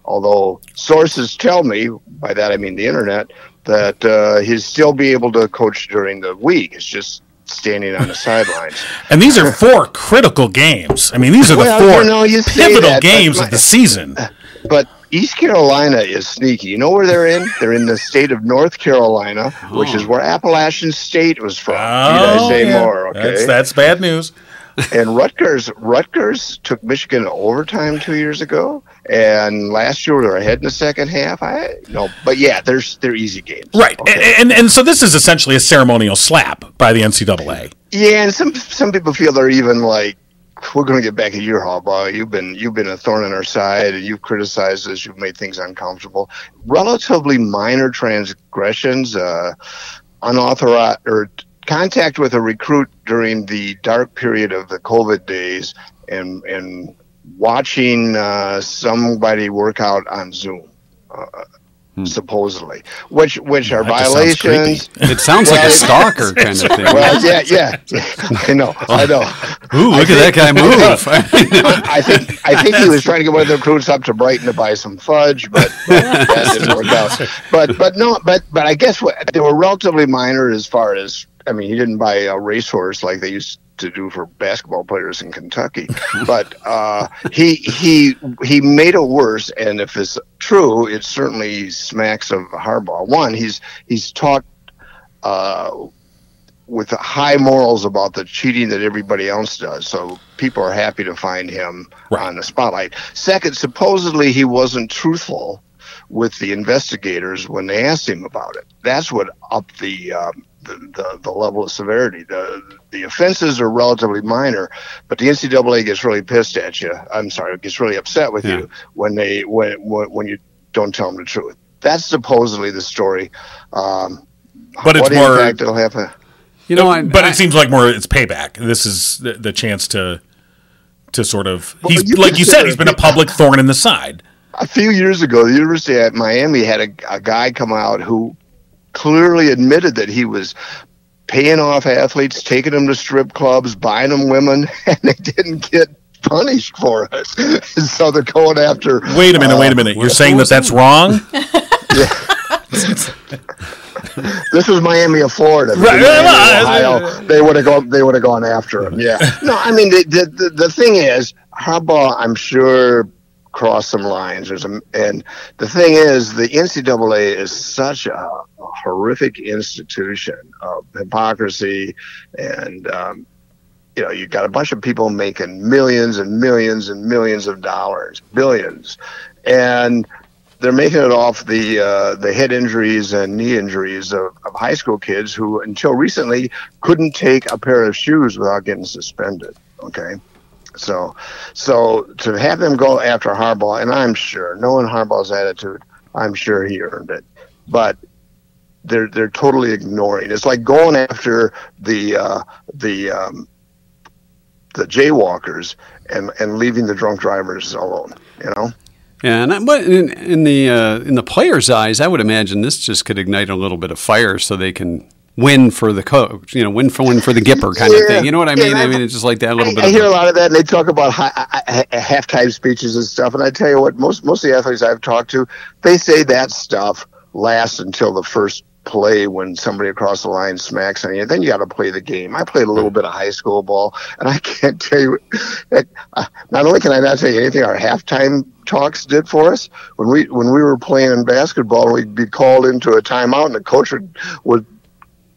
Speaker 7: Although sources tell me, by that I mean the internet, that uh, he'll still be able to coach during the week. It's just standing on the sidelines.
Speaker 3: And these are four critical games. I mean, these are the
Speaker 7: Well,
Speaker 3: four
Speaker 7: know,
Speaker 3: pivotal
Speaker 7: that,
Speaker 3: games
Speaker 7: my-
Speaker 3: of the season.
Speaker 7: But East Carolina is sneaky. You know where they're in? They're in the state of North Carolina, which is oh. where Appalachian State was from. Need I oh, say
Speaker 3: Oh, yeah.
Speaker 7: more? Okay.
Speaker 3: That's, that's bad news.
Speaker 7: And Rutgers, Rutgers took Michigan to overtime two years ago, and last year they're ahead in the second half. I no, but yeah, there's they're easy games.
Speaker 3: Right.
Speaker 7: Okay.
Speaker 3: And, and and so this is essentially a ceremonial slap by the NCAA.
Speaker 7: Yeah, and some some people feel they're even like, we're going to get back at your Harbaugh. You've been you've been a thorn in our side, and you've criticized us. You've made things uncomfortable. Relatively minor transgressions, uh, unauthorized or contact with a recruit during the dark period of the COVID days, and and watching uh, somebody work out on Zoom. Uh, Supposedly, which which are
Speaker 3: Hmm. That just sounds
Speaker 7: violations.
Speaker 1: It sounds like a stalker kind of thing.
Speaker 7: Well, yeah, yeah, I know, I know.
Speaker 1: Ooh, look at that guy move.
Speaker 7: I think I think he was trying to get one of the recruits up to Brighton to buy some fudge, but that didn't work out. But but no, but but I guess what they were relatively minor as far as I mean, he didn't buy a racehorse like they used to do for basketball players in Kentucky. but uh, he he he made it worse, and if it's true, it certainly smacks of Harbaugh. One, he's he's talked uh, with high morals about the cheating that everybody else does, so people are happy to find him
Speaker 3: Right.
Speaker 7: on the spotlight. Second, supposedly he wasn't truthful with the investigators when they asked him about it. That's what upped the um, the, the, the level of severity. The the offenses are relatively minor, but the NCAA gets really pissed at you. I'm sorry, gets really upset with
Speaker 1: Yeah.
Speaker 7: you when they when when when you don't tell them the truth. That's supposedly the story. Um,
Speaker 3: But it's more-
Speaker 7: impact it'll have? uh,
Speaker 1: You know, I,
Speaker 3: but
Speaker 1: I-
Speaker 3: it seems like more it's payback. This is the, the chance to to sort of
Speaker 7: Well,
Speaker 3: he's
Speaker 7: you
Speaker 3: like you said he's been a public thorn in the side.
Speaker 7: a few years ago, the University at Miami had a, a guy come out who clearly admitted that he was paying off athletes, taking them to strip clubs, buying them women, and they didn't get punished for it. so they're going after.
Speaker 3: Wait a minute,
Speaker 7: uh,
Speaker 3: wait a minute. You're saying that that's wrong?
Speaker 7: This was Miami of Florida.
Speaker 3: Right,
Speaker 7: Miami of Ohio, they would have gone. They would have gone after him. Yeah. No, I mean the, the the the thing is, Harbaugh, I'm sure crossed some lines. There's a, and the thing is, the NCAA is such a, a horrific institution of hypocrisy, and um, you know, you got a bunch of people making millions and millions and millions of dollars, billions, and they're making it off the uh, the head injuries and knee injuries of, of high school kids who, until recently, couldn't take a pair of shoes without getting suspended. Okay, so so to have them go after Harbaugh, and I'm sure, knowing Harbaugh's attitude, I'm sure he earned it, but. They're they're totally ignoring. It's like going after the uh, the um, the jaywalkers and and leaving the drunk drivers alone. You know.
Speaker 1: Yeah, and I, but in, in the uh, in the players' eyes, I would imagine this just could ignite a little bit of fire, so they can win for the coach. You know, win for win for the Gipper kind of thing. You know what I mean? I
Speaker 7: I-
Speaker 1: mean, it's just like that little
Speaker 7: I,
Speaker 1: bit.
Speaker 7: I hear a lot of that, and they talk about hi, I, I, halftime speeches and stuff. And I tell you what, most most of the athletes I've talked to, they say that stuff lasts until the first play when somebody across the line smacks on you. Then you got to play the game. I played a little bit of high school ball, and I can't tell you. That, uh, not only can I not tell you anything our halftime talks did for us when we when we were playing basketball, we'd be called into a timeout, and the coach would would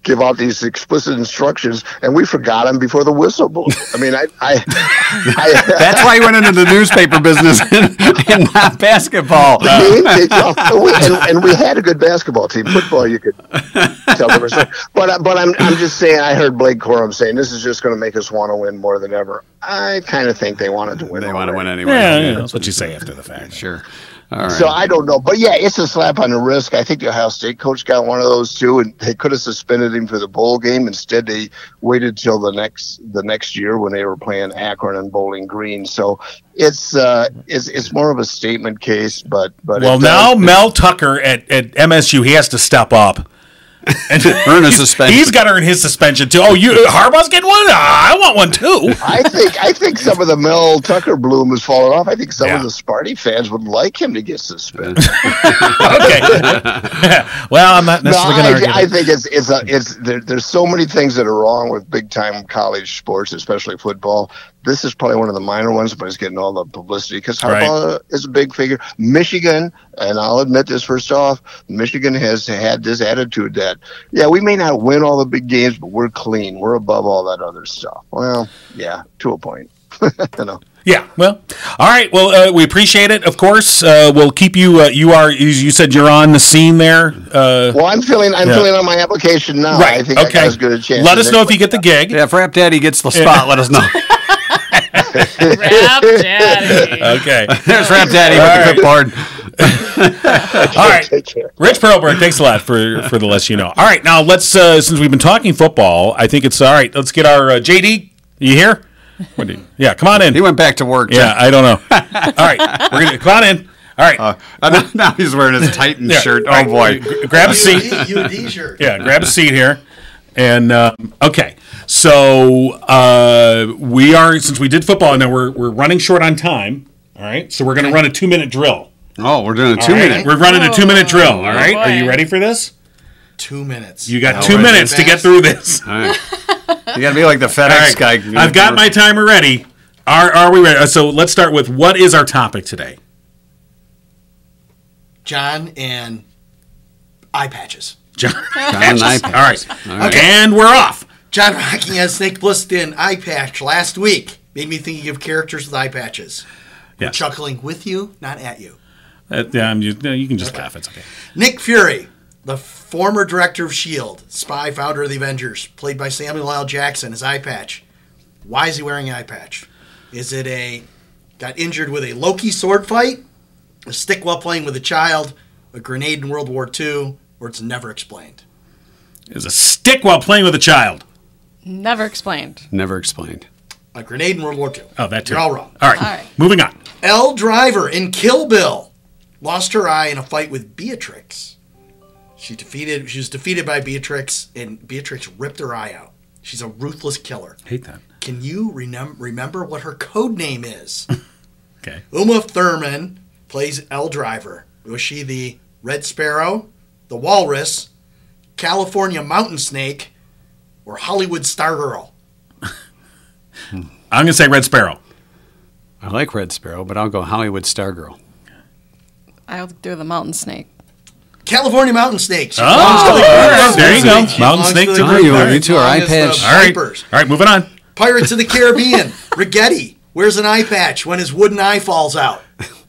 Speaker 7: give out these explicit instructions, and we forgot them before the whistle blew. I mean, I, I, I
Speaker 1: That's why you went into the newspaper business and, and not basketball.
Speaker 7: game off. And we, and, and we had a good basketball team. Football, you could tell the was. But uh, but I'm I'm just saying. I heard Blake Corum saying this is just going to make us want to win more than ever. I kind of think they wanted to win.
Speaker 1: They want to win anyway.
Speaker 3: Yeah, yeah, that's what you say after the fact.
Speaker 1: Sure. Right.
Speaker 7: So I don't know, but yeah, it's a slap on the wrist. I think the Ohio State coach got one of those too, and they could have suspended him for the bowl game. Instead, they waited till the next the next year when they were playing Akron and Bowling Green. So it's uh, it's it's more of a statement case, but but
Speaker 3: Well, now
Speaker 7: does-
Speaker 3: Mel Tucker at, at MSU, he has to step up. And
Speaker 1: Earn a suspension.
Speaker 3: He's got to earn his suspension too. Oh, you Harbaugh's getting one. Ah, I want one too.
Speaker 7: I think I think some of the Mel Tucker bloom has fallen off. I think some
Speaker 3: Yeah.
Speaker 7: of the Sparty fans would like him to get suspended.
Speaker 3: okay. well, I'm not
Speaker 7: No,
Speaker 3: going to
Speaker 7: I,
Speaker 3: argue.
Speaker 7: I
Speaker 3: that.
Speaker 7: think it's it's a, it's there, there's so many things that are wrong with big time college sports, especially football. This is probably one of the minor ones, but it's getting all the publicity because
Speaker 3: Right.
Speaker 7: Harbaugh is a big figure. Michigan, and I'll admit this first off, Michigan has had this attitude that yeah, we may not win all the big games, but we're clean, we're above all that other stuff. Well, yeah, to a point. you know.
Speaker 3: Yeah. Well, all right. Well, uh, we appreciate it. Of course, uh, we'll keep you. Uh, you are. You, you said you're on the scene there. Uh,
Speaker 7: Well, I'm filling I'm
Speaker 3: Yeah.
Speaker 7: filling out my application now. I think I got
Speaker 3: okay.
Speaker 7: as good a chance.
Speaker 3: Let us know if you get the gig.
Speaker 1: yeah, if Rap Daddy gets the spot, let us know.
Speaker 2: Rap Daddy.
Speaker 3: Okay.
Speaker 1: There's Rap Daddy with the clipboard.
Speaker 3: All right.
Speaker 7: Take care.
Speaker 3: Rich Perlberg, thanks a lot for for the less you know. All right, now let's uh, since we've been talking football, I think it's all right. Let's get our uh, JD. You here? What you- yeah, come on in.
Speaker 1: He went back to work.
Speaker 3: Yeah, I don't know. All right, we're gonna come on in. All right,
Speaker 1: Uh, now- now he's wearing his Titan
Speaker 3: Yeah.
Speaker 1: shirt. Oh
Speaker 3: right,
Speaker 1: boy.
Speaker 3: grab a seat.
Speaker 8: UD shirt.
Speaker 3: Yeah, grab a seat here. And um, okay, so uh, we are since we did football, now we're we're running short on time. All right, so we're gonna run a two minute drill.
Speaker 1: Oh, we're doing a
Speaker 3: All
Speaker 1: two
Speaker 3: right?
Speaker 1: minute.
Speaker 3: We're running a two minute drill. All right,
Speaker 2: boy.
Speaker 3: are you ready for this?
Speaker 8: two minutes.
Speaker 3: You got
Speaker 1: All
Speaker 3: two minutes to get through this.
Speaker 1: All right. You got to be like the FedEx
Speaker 3: All right,
Speaker 1: guy.
Speaker 3: I've got my timer ready. Are are we ready? So let's start with what is our topic today?
Speaker 8: Jon and eye patches.
Speaker 3: Jon.
Speaker 1: Jon and eye
Speaker 3: All right.
Speaker 1: All right.
Speaker 3: And we're off.
Speaker 8: Jon rocking a Snake Plissken eye patch last week made me thinking of characters with eye patches. We're chuckling with you, not at you.
Speaker 3: Uh, yeah, I'm just- no, you can just laugh. It's okay.
Speaker 8: Nick Fury, the former director of S.H.I.E.L.D., spy founder of the Avengers, played by Samuel L. Jackson, his eye patch. Why is he wearing an eye patch? Is it a got injured with a Loki sword fight, a stick while playing with a child, a grenade in World War II, or it's never explained?
Speaker 3: Is a stick while playing with a child.
Speaker 2: Never explained.
Speaker 1: Never explained.
Speaker 8: A grenade in World War II.
Speaker 3: Oh, that too.
Speaker 8: You're all wrong.
Speaker 3: All right.
Speaker 2: All right.
Speaker 3: Moving on.
Speaker 8: Elle Driver in Kill Bill lost her eye in a fight with Beatrix. She defeated. She was defeated by Beatrix, and Beatrix ripped her eye out. She's a ruthless killer.
Speaker 3: Hate that.
Speaker 8: Can you remem- remember what her code name is?
Speaker 3: Okay.
Speaker 8: Uma Thurman plays Elle Driver. Was she the Red Sparrow, the Walrus, California Mountain Snake, or Hollywood Stargirl?
Speaker 3: I'm gonna say Red Sparrow.
Speaker 1: I like Red Sparrow, but I'll go Hollywood Stargirl.
Speaker 2: I'll do the mountain snake.
Speaker 8: California Mountain Snake. She
Speaker 3: Oh,
Speaker 8: the
Speaker 3: right, there you go.
Speaker 8: She
Speaker 3: Mountain Snake
Speaker 8: to the
Speaker 3: too.
Speaker 8: group.
Speaker 1: You
Speaker 8: All
Speaker 1: are.
Speaker 8: right,
Speaker 1: two are eye
Speaker 8: belongs to the
Speaker 1: patch.
Speaker 3: All right. All right. Moving on.
Speaker 8: Pirates of the Caribbean. Ragetti wears an eye patch when his wooden eye falls out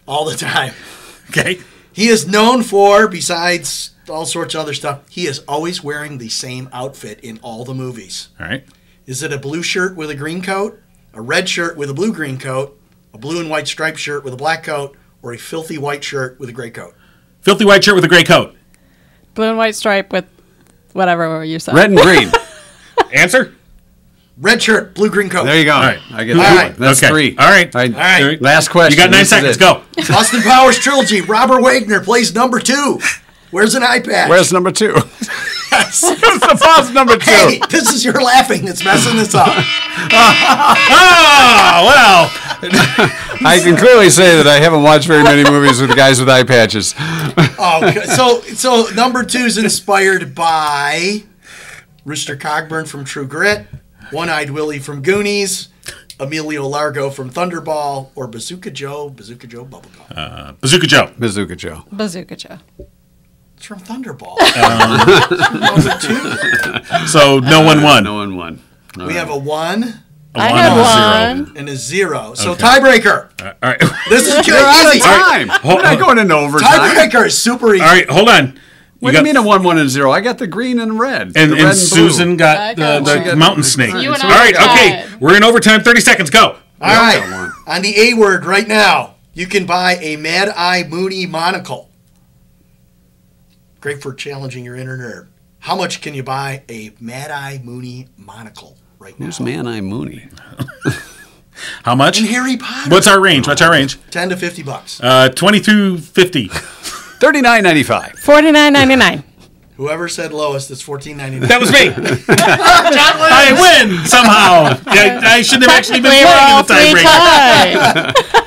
Speaker 8: all the time.
Speaker 3: Okay.
Speaker 8: He is known for, besides all sorts of other stuff, he is always wearing the same outfit in all the movies.
Speaker 3: All right.
Speaker 8: Is it a blue shirt with a green coat, a red shirt with a blue green coat, a blue and white striped shirt with a black coat, or a filthy white shirt with a gray coat?
Speaker 3: Filthy white shirt with a gray coat.
Speaker 2: Blue and white stripe with whatever you said.
Speaker 1: Red and green.
Speaker 3: Answer.
Speaker 8: Red shirt, blue green coat.
Speaker 1: There you go.
Speaker 3: All right.
Speaker 1: I get
Speaker 8: All
Speaker 1: that
Speaker 8: right.
Speaker 1: one. That's
Speaker 3: okay.
Speaker 1: three.
Speaker 3: All right.
Speaker 1: All right.
Speaker 8: All right.
Speaker 3: All right.
Speaker 1: Last question.
Speaker 3: You got nine
Speaker 1: This
Speaker 3: seconds. Go.
Speaker 8: Austin Powers trilogy. Robert Wagner plays number two. Wears an eye patch.
Speaker 1: Where's number two?
Speaker 8: Yes.
Speaker 1: the pause number two.
Speaker 8: Hey, this is your laughing that's messing this up.
Speaker 3: Oh well.
Speaker 1: I can clearly say that I haven't watched very many movies with guys with eye patches.
Speaker 8: Oh, so so number two is inspired by Rooster Cogburn from True Grit, One Eyed Willie from Goonies, Emilio Largo from Thunderball, or Bazooka Joe, Bazooka Joe Bubblegum.
Speaker 3: Uh, Bazooka Joe.
Speaker 1: Bazooka Joe.
Speaker 2: Bazooka Joe.
Speaker 8: It's from Thunderball. It's from number two.
Speaker 3: So no one won.
Speaker 1: No one won.
Speaker 8: We have a one
Speaker 3: A
Speaker 2: I
Speaker 3: one
Speaker 2: had
Speaker 3: and a zero.
Speaker 2: one.
Speaker 8: and a zero. So
Speaker 3: Okay.
Speaker 8: tiebreaker.
Speaker 3: All right.
Speaker 8: This is
Speaker 1: You're out
Speaker 8: easy.
Speaker 1: of time.
Speaker 3: Hold-
Speaker 1: We're not going into overtime.
Speaker 8: Tiebreaker is super easy.
Speaker 3: All right. Hold on.
Speaker 1: What do you mean a one, one, and zero? I got the green and red.
Speaker 3: And,
Speaker 1: the
Speaker 3: and
Speaker 1: red blue.
Speaker 3: Susan
Speaker 2: I
Speaker 3: got the,
Speaker 2: got
Speaker 3: the
Speaker 1: one.
Speaker 3: mountain snake.
Speaker 1: You
Speaker 2: and I
Speaker 3: right. Okay.
Speaker 2: one.
Speaker 3: We're in overtime. Thirty seconds. Go.
Speaker 8: All
Speaker 1: all
Speaker 8: right. On the A word right now, you can buy a Mad Eye Mooney monocle. Great for challenging your inner nerd. How much can you buy a Mad Eye Mooney monocle right now?
Speaker 1: Who's Man Eye Mooney?
Speaker 3: How much?
Speaker 8: And Harry Potter.
Speaker 3: What's our range? What's our range?
Speaker 8: 10 to 50 bucks.
Speaker 3: Uh, twenty-two fifty.
Speaker 1: Thirty nine ninety five.
Speaker 2: Forty nine ninety nine.
Speaker 8: Whoever said lowest, it's 14.99.
Speaker 3: That was me. I win somehow. I, I shouldn't have actually been
Speaker 2: Technically, we're
Speaker 3: playing in the
Speaker 2: three
Speaker 3: tiebreaker.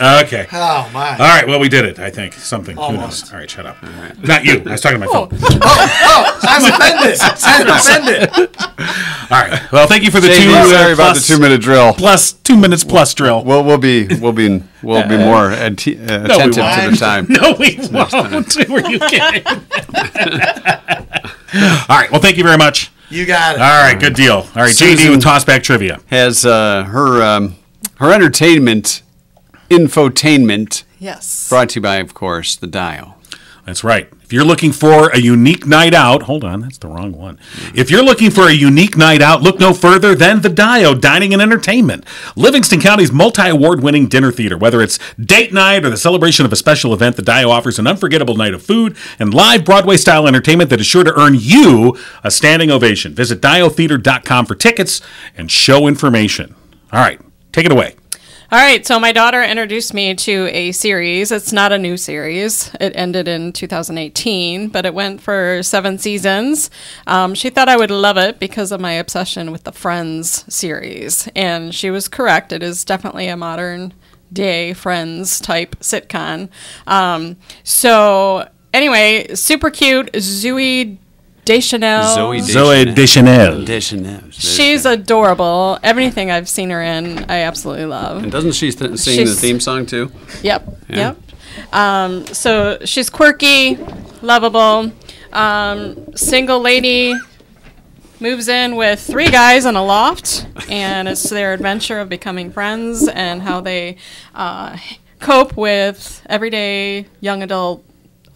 Speaker 2: Tied.
Speaker 3: Okay.
Speaker 8: Oh my.
Speaker 3: All right. Well, we did it. I think something. Who
Speaker 8: Almost.
Speaker 3: knows? All right. Shut up. Not you. I was talking to my phone.
Speaker 8: Oh, I'm offended. I'm offended.
Speaker 3: All right. Well, thank you for the
Speaker 1: JD,
Speaker 3: two. uh,
Speaker 1: sorry about the
Speaker 3: plus-
Speaker 1: two minute drill.
Speaker 3: plus two minutes plus drill.
Speaker 1: We'll we'll be we'll be we'll be more atti- uh,
Speaker 3: No, we
Speaker 1: attentive to
Speaker 8: won't.
Speaker 1: the time.
Speaker 3: No, we won't. Were you kidding? All right. Well, thank you very much.
Speaker 8: You got it.
Speaker 3: All right. Good deal. All right. JD
Speaker 1: Susan-
Speaker 3: with tossback trivia.
Speaker 1: Has uh, her um, her entertainment infotainment
Speaker 2: Yes.
Speaker 1: brought to you by, of course, the Dial.
Speaker 3: That's right. If you're looking for a unique night out, hold on, that's the wrong one. If you're looking for a unique night out, look no further than the Dio Dining and Entertainment, Livingston County's multi-award winning dinner theater. Whether it's date night or the celebration of a special event, the Dio offers an unforgettable night of food and live Broadway-style entertainment that is sure to earn you a standing ovation. Visit diotheater.com for tickets and show information. All right, take it away.
Speaker 2: All right, so my daughter introduced me to a series. It's not a new series. It ended in 2018, but it went for seven seasons. Um, she thought I would love it because of my obsession with the Friends series, and she was correct. It is definitely a modern day Friends type sitcom. Um, so anyway, super cute. Zooey Deschanel.
Speaker 1: Zooey
Speaker 3: Zooey Deschanel.
Speaker 1: Deschanel.
Speaker 2: She's adorable. Everything I've seen her in, I absolutely love.
Speaker 1: And doesn't she th- sing
Speaker 2: She's-
Speaker 1: the theme song too?
Speaker 2: Yep.
Speaker 1: Yeah.
Speaker 2: Yep. Um, so she's quirky, lovable, um, single lady. Moves in with three guys in a loft, and it's their adventure of becoming friends and how they uh, cope with everyday young adult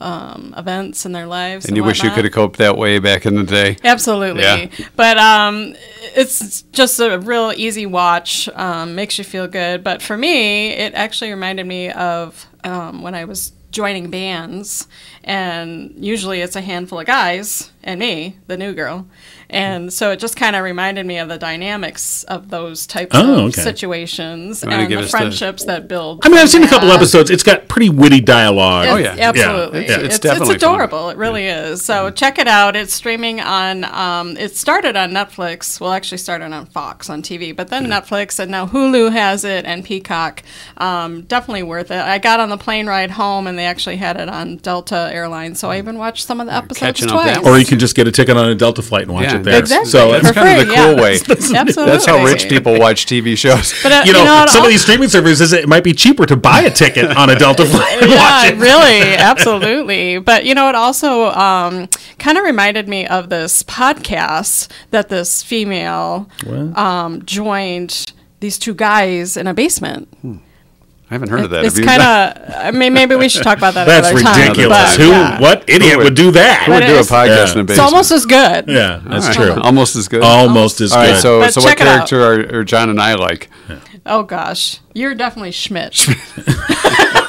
Speaker 2: um, events in their lives.
Speaker 1: And you wish you could have coped that way back in the day.
Speaker 2: Absolutely.
Speaker 1: Yeah.
Speaker 2: But um, it's just a real easy watch. Um, makes you feel good. But for me, it actually reminded me of um, when I was joining bands, and usually it's a handful of guys and me, the new girl. And so it just kind of reminded me of the dynamics of those types
Speaker 3: Oh,
Speaker 2: of
Speaker 3: okay.
Speaker 2: situations and the
Speaker 1: us the-
Speaker 2: friendships that build.
Speaker 3: I mean, I've
Speaker 2: from
Speaker 3: seen a couple episodes. It's got pretty witty dialogue.
Speaker 1: Oh, yeah.
Speaker 2: absolutely.
Speaker 1: Yeah. It's-
Speaker 2: It's,
Speaker 1: it's
Speaker 2: it's,
Speaker 1: definitely fun.
Speaker 2: adorable. It really is. So check it out. It's streaming on. Um, it started on Netflix. Well, actually started on Fox on TV, but then Netflix and now Hulu has it and Peacock. Um, definitely worth it. I got on the plane ride home and they actually had it on Delta Airlines, so I even watched some of the episodes twice.
Speaker 3: Or you can just get a ticket on a Delta flight and watch
Speaker 1: Yeah,
Speaker 3: it there.
Speaker 2: Exactly.
Speaker 3: So
Speaker 1: That's
Speaker 2: For
Speaker 1: kind of the cool
Speaker 2: yeah.
Speaker 1: way.
Speaker 2: Absolutely.
Speaker 1: That's how rich people watch TV shows.
Speaker 2: But uh,
Speaker 3: you know,
Speaker 2: what,
Speaker 3: some
Speaker 2: I'll-
Speaker 3: of these streaming services, it might be cheaper to buy a ticket on a Delta flight and watch
Speaker 2: yeah,
Speaker 3: it.
Speaker 2: really, absolutely. But you know, it also um, kind of reminded me of this podcast that this female um, joined these two guys in a basement.
Speaker 1: I haven't heard of that.
Speaker 2: It's kind of. I mean, maybe we should talk about that.
Speaker 3: That's
Speaker 2: another time,
Speaker 3: ridiculous.
Speaker 2: but,
Speaker 3: Who?
Speaker 2: yeah.
Speaker 3: What idiot
Speaker 1: Who
Speaker 3: would,
Speaker 1: would-
Speaker 3: do that?
Speaker 1: Who would do a podcast
Speaker 3: Yeah.
Speaker 1: in a
Speaker 2: It's almost as good.
Speaker 3: Yeah, that's
Speaker 1: All right.
Speaker 3: true.
Speaker 1: Almost as good.
Speaker 3: Almost as
Speaker 1: All right,
Speaker 3: good.
Speaker 1: so
Speaker 2: But
Speaker 1: so what
Speaker 2: check it out.
Speaker 1: character are, are Jon and I like?
Speaker 2: Oh gosh, you're definitely Schmidt.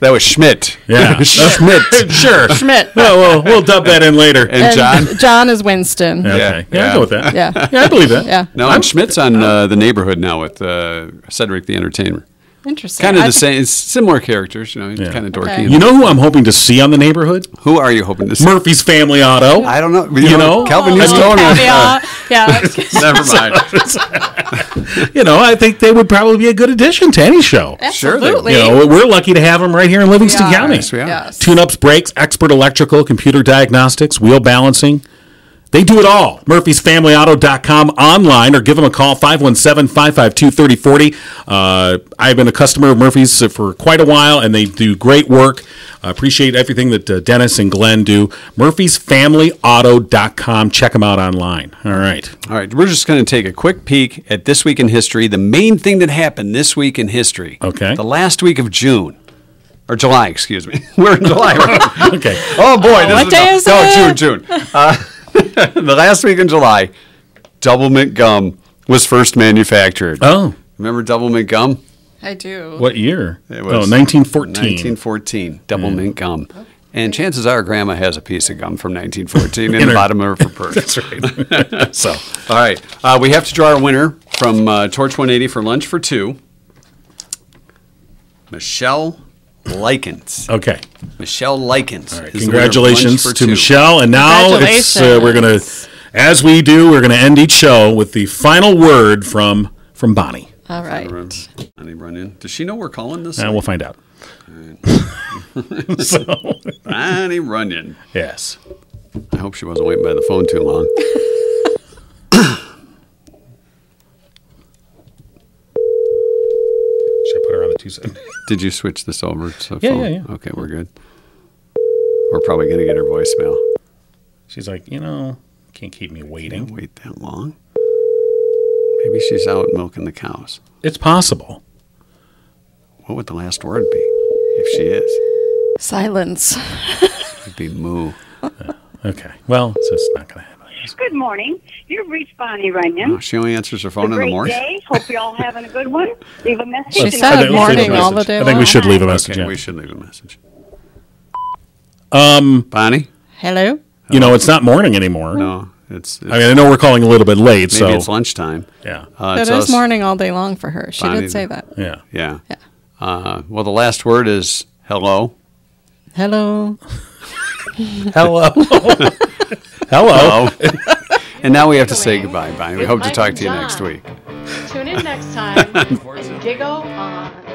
Speaker 1: That was Schmidt.
Speaker 3: yeah,
Speaker 1: Schmidt.
Speaker 3: sure.
Speaker 2: Schmidt.
Speaker 3: Well, we'll, we'll dub that in later.
Speaker 1: And Jon.
Speaker 2: Jon is Winston.
Speaker 3: okay.
Speaker 2: Yeah.
Speaker 3: Yeah, I'll go with that.
Speaker 2: Yeah.
Speaker 3: Yeah, I believe that. Yeah.
Speaker 1: No, and Schmidt's on uh, the neighborhood now with uh, Cedric the Entertainer.
Speaker 2: Interesting.
Speaker 1: Kind of
Speaker 2: I
Speaker 1: the same, it's similar characters. You know,
Speaker 3: Yeah.
Speaker 1: kind of dorky.
Speaker 2: Okay.
Speaker 3: You know who I'm hoping to see on the neighborhood?
Speaker 1: who are you hoping to see?
Speaker 3: Murphy's Family Auto.
Speaker 1: I don't know.
Speaker 3: You know?
Speaker 1: Calvin
Speaker 2: Oh,
Speaker 1: used to own one.
Speaker 2: caveat. Yeah.
Speaker 1: Never mind.
Speaker 3: You know, I think they would probably be a good addition to any show.
Speaker 1: Sure
Speaker 2: Absolutely.
Speaker 3: You know, we're lucky to have them right here in Livingston
Speaker 2: We are.
Speaker 3: County.
Speaker 1: Yes, we are.
Speaker 2: Yes.
Speaker 3: Tune-ups, brakes, expert electrical, computer diagnostics, wheel balancing. They do it all. Murphy'sFamilyAuto.com online or give them a call, 517-552-3040. Uh, I've been a customer of Murphy's for quite a while, and they do great work. I appreciate everything that uh, Dennis and Glenn do. Murphy'sFamilyAuto.com. Check them out online. All right.
Speaker 1: All right, we're just going to take a quick peek at this week in history. The main thing that happened this week in history.
Speaker 3: Okay.
Speaker 1: The last week of June. Or July, excuse me. We're in July, right?
Speaker 3: Okay.
Speaker 1: Oh boy, this
Speaker 2: what
Speaker 1: is
Speaker 2: day
Speaker 1: no,
Speaker 2: is
Speaker 1: no,
Speaker 2: it?
Speaker 1: June, June. Uh, the last week in July, Doublemint gum was first manufactured.
Speaker 3: Oh,
Speaker 1: Remember Doublemint gum?
Speaker 2: I do.
Speaker 3: what year?
Speaker 1: It
Speaker 3: oh,
Speaker 1: was
Speaker 3: 1914.
Speaker 1: 1914, Doublemint gum. And chances are, Grandma has a piece of gum from 1914 in,
Speaker 3: In
Speaker 1: the
Speaker 3: her-
Speaker 1: bottom of her purse.
Speaker 3: That's right. so,
Speaker 1: All right, uh, we have to draw our winner from uh, Torch 180 for lunch for two. Michelle Likens.
Speaker 3: okay.
Speaker 1: Michelle Likens.
Speaker 3: All right,
Speaker 1: is the winner of
Speaker 3: congratulations to
Speaker 1: Two.
Speaker 3: Michelle. And now it's uh, we're gonna, as we do, we're gonna end each show with the final word from from Bonnie,
Speaker 2: All right.
Speaker 1: Bonnie Runyon. Does she know we're calling this?
Speaker 3: and we'll find out. so,
Speaker 1: Bonnie Runyon.
Speaker 3: yes.
Speaker 1: I hope she wasn't waiting by the phone too long.
Speaker 3: Should I put her on the two side?
Speaker 1: Did you switch this over to
Speaker 3: Yeah,
Speaker 1: phone?
Speaker 3: yeah, yeah.
Speaker 1: Okay, we're good. We're probably going to get her voicemail.
Speaker 3: She's like, you know, can't keep me
Speaker 1: Can't
Speaker 3: waiting.
Speaker 1: wait that long. Maybe she's out milking the cows.
Speaker 3: It's possible.
Speaker 1: What would the last word be if she is?
Speaker 2: Silence.
Speaker 1: It'd be moo.
Speaker 3: Okay. Well, so it's just not gonna happen. I guess.
Speaker 9: Good morning. You've reached Bonnie Runyon.
Speaker 1: Oh, she only answers her phone
Speaker 9: a
Speaker 1: in the morning.
Speaker 9: day. Hope you're all having a good one. Leave a message.
Speaker 2: She
Speaker 9: and
Speaker 2: said
Speaker 9: I'll
Speaker 3: I think we should leave
Speaker 2: morning
Speaker 3: a
Speaker 2: all the
Speaker 3: message.
Speaker 2: day
Speaker 3: I think we should leave a message.
Speaker 1: Okay,
Speaker 3: yeah.
Speaker 1: we should leave a message.
Speaker 3: Um,
Speaker 1: Bonnie?
Speaker 2: Hello.
Speaker 3: you know, it's not morning anymore.
Speaker 1: No, it's. it's
Speaker 3: I mean, I know we're calling a little bit late,
Speaker 1: maybe
Speaker 3: so
Speaker 1: it's lunchtime.
Speaker 3: yeah,
Speaker 1: Uh,
Speaker 2: It
Speaker 1: it's us.
Speaker 2: morning all day long for her. She
Speaker 1: Bonnie-
Speaker 2: did say that.
Speaker 3: yeah.
Speaker 1: Yeah.
Speaker 2: Yeah.
Speaker 1: Uh, well, the last word is hello.
Speaker 2: Hello.
Speaker 3: Hello. Hello.
Speaker 1: and now we have to say goodbye, Bonnie. We hope to talk to you next week.
Speaker 10: Tune in next time. Giggle on.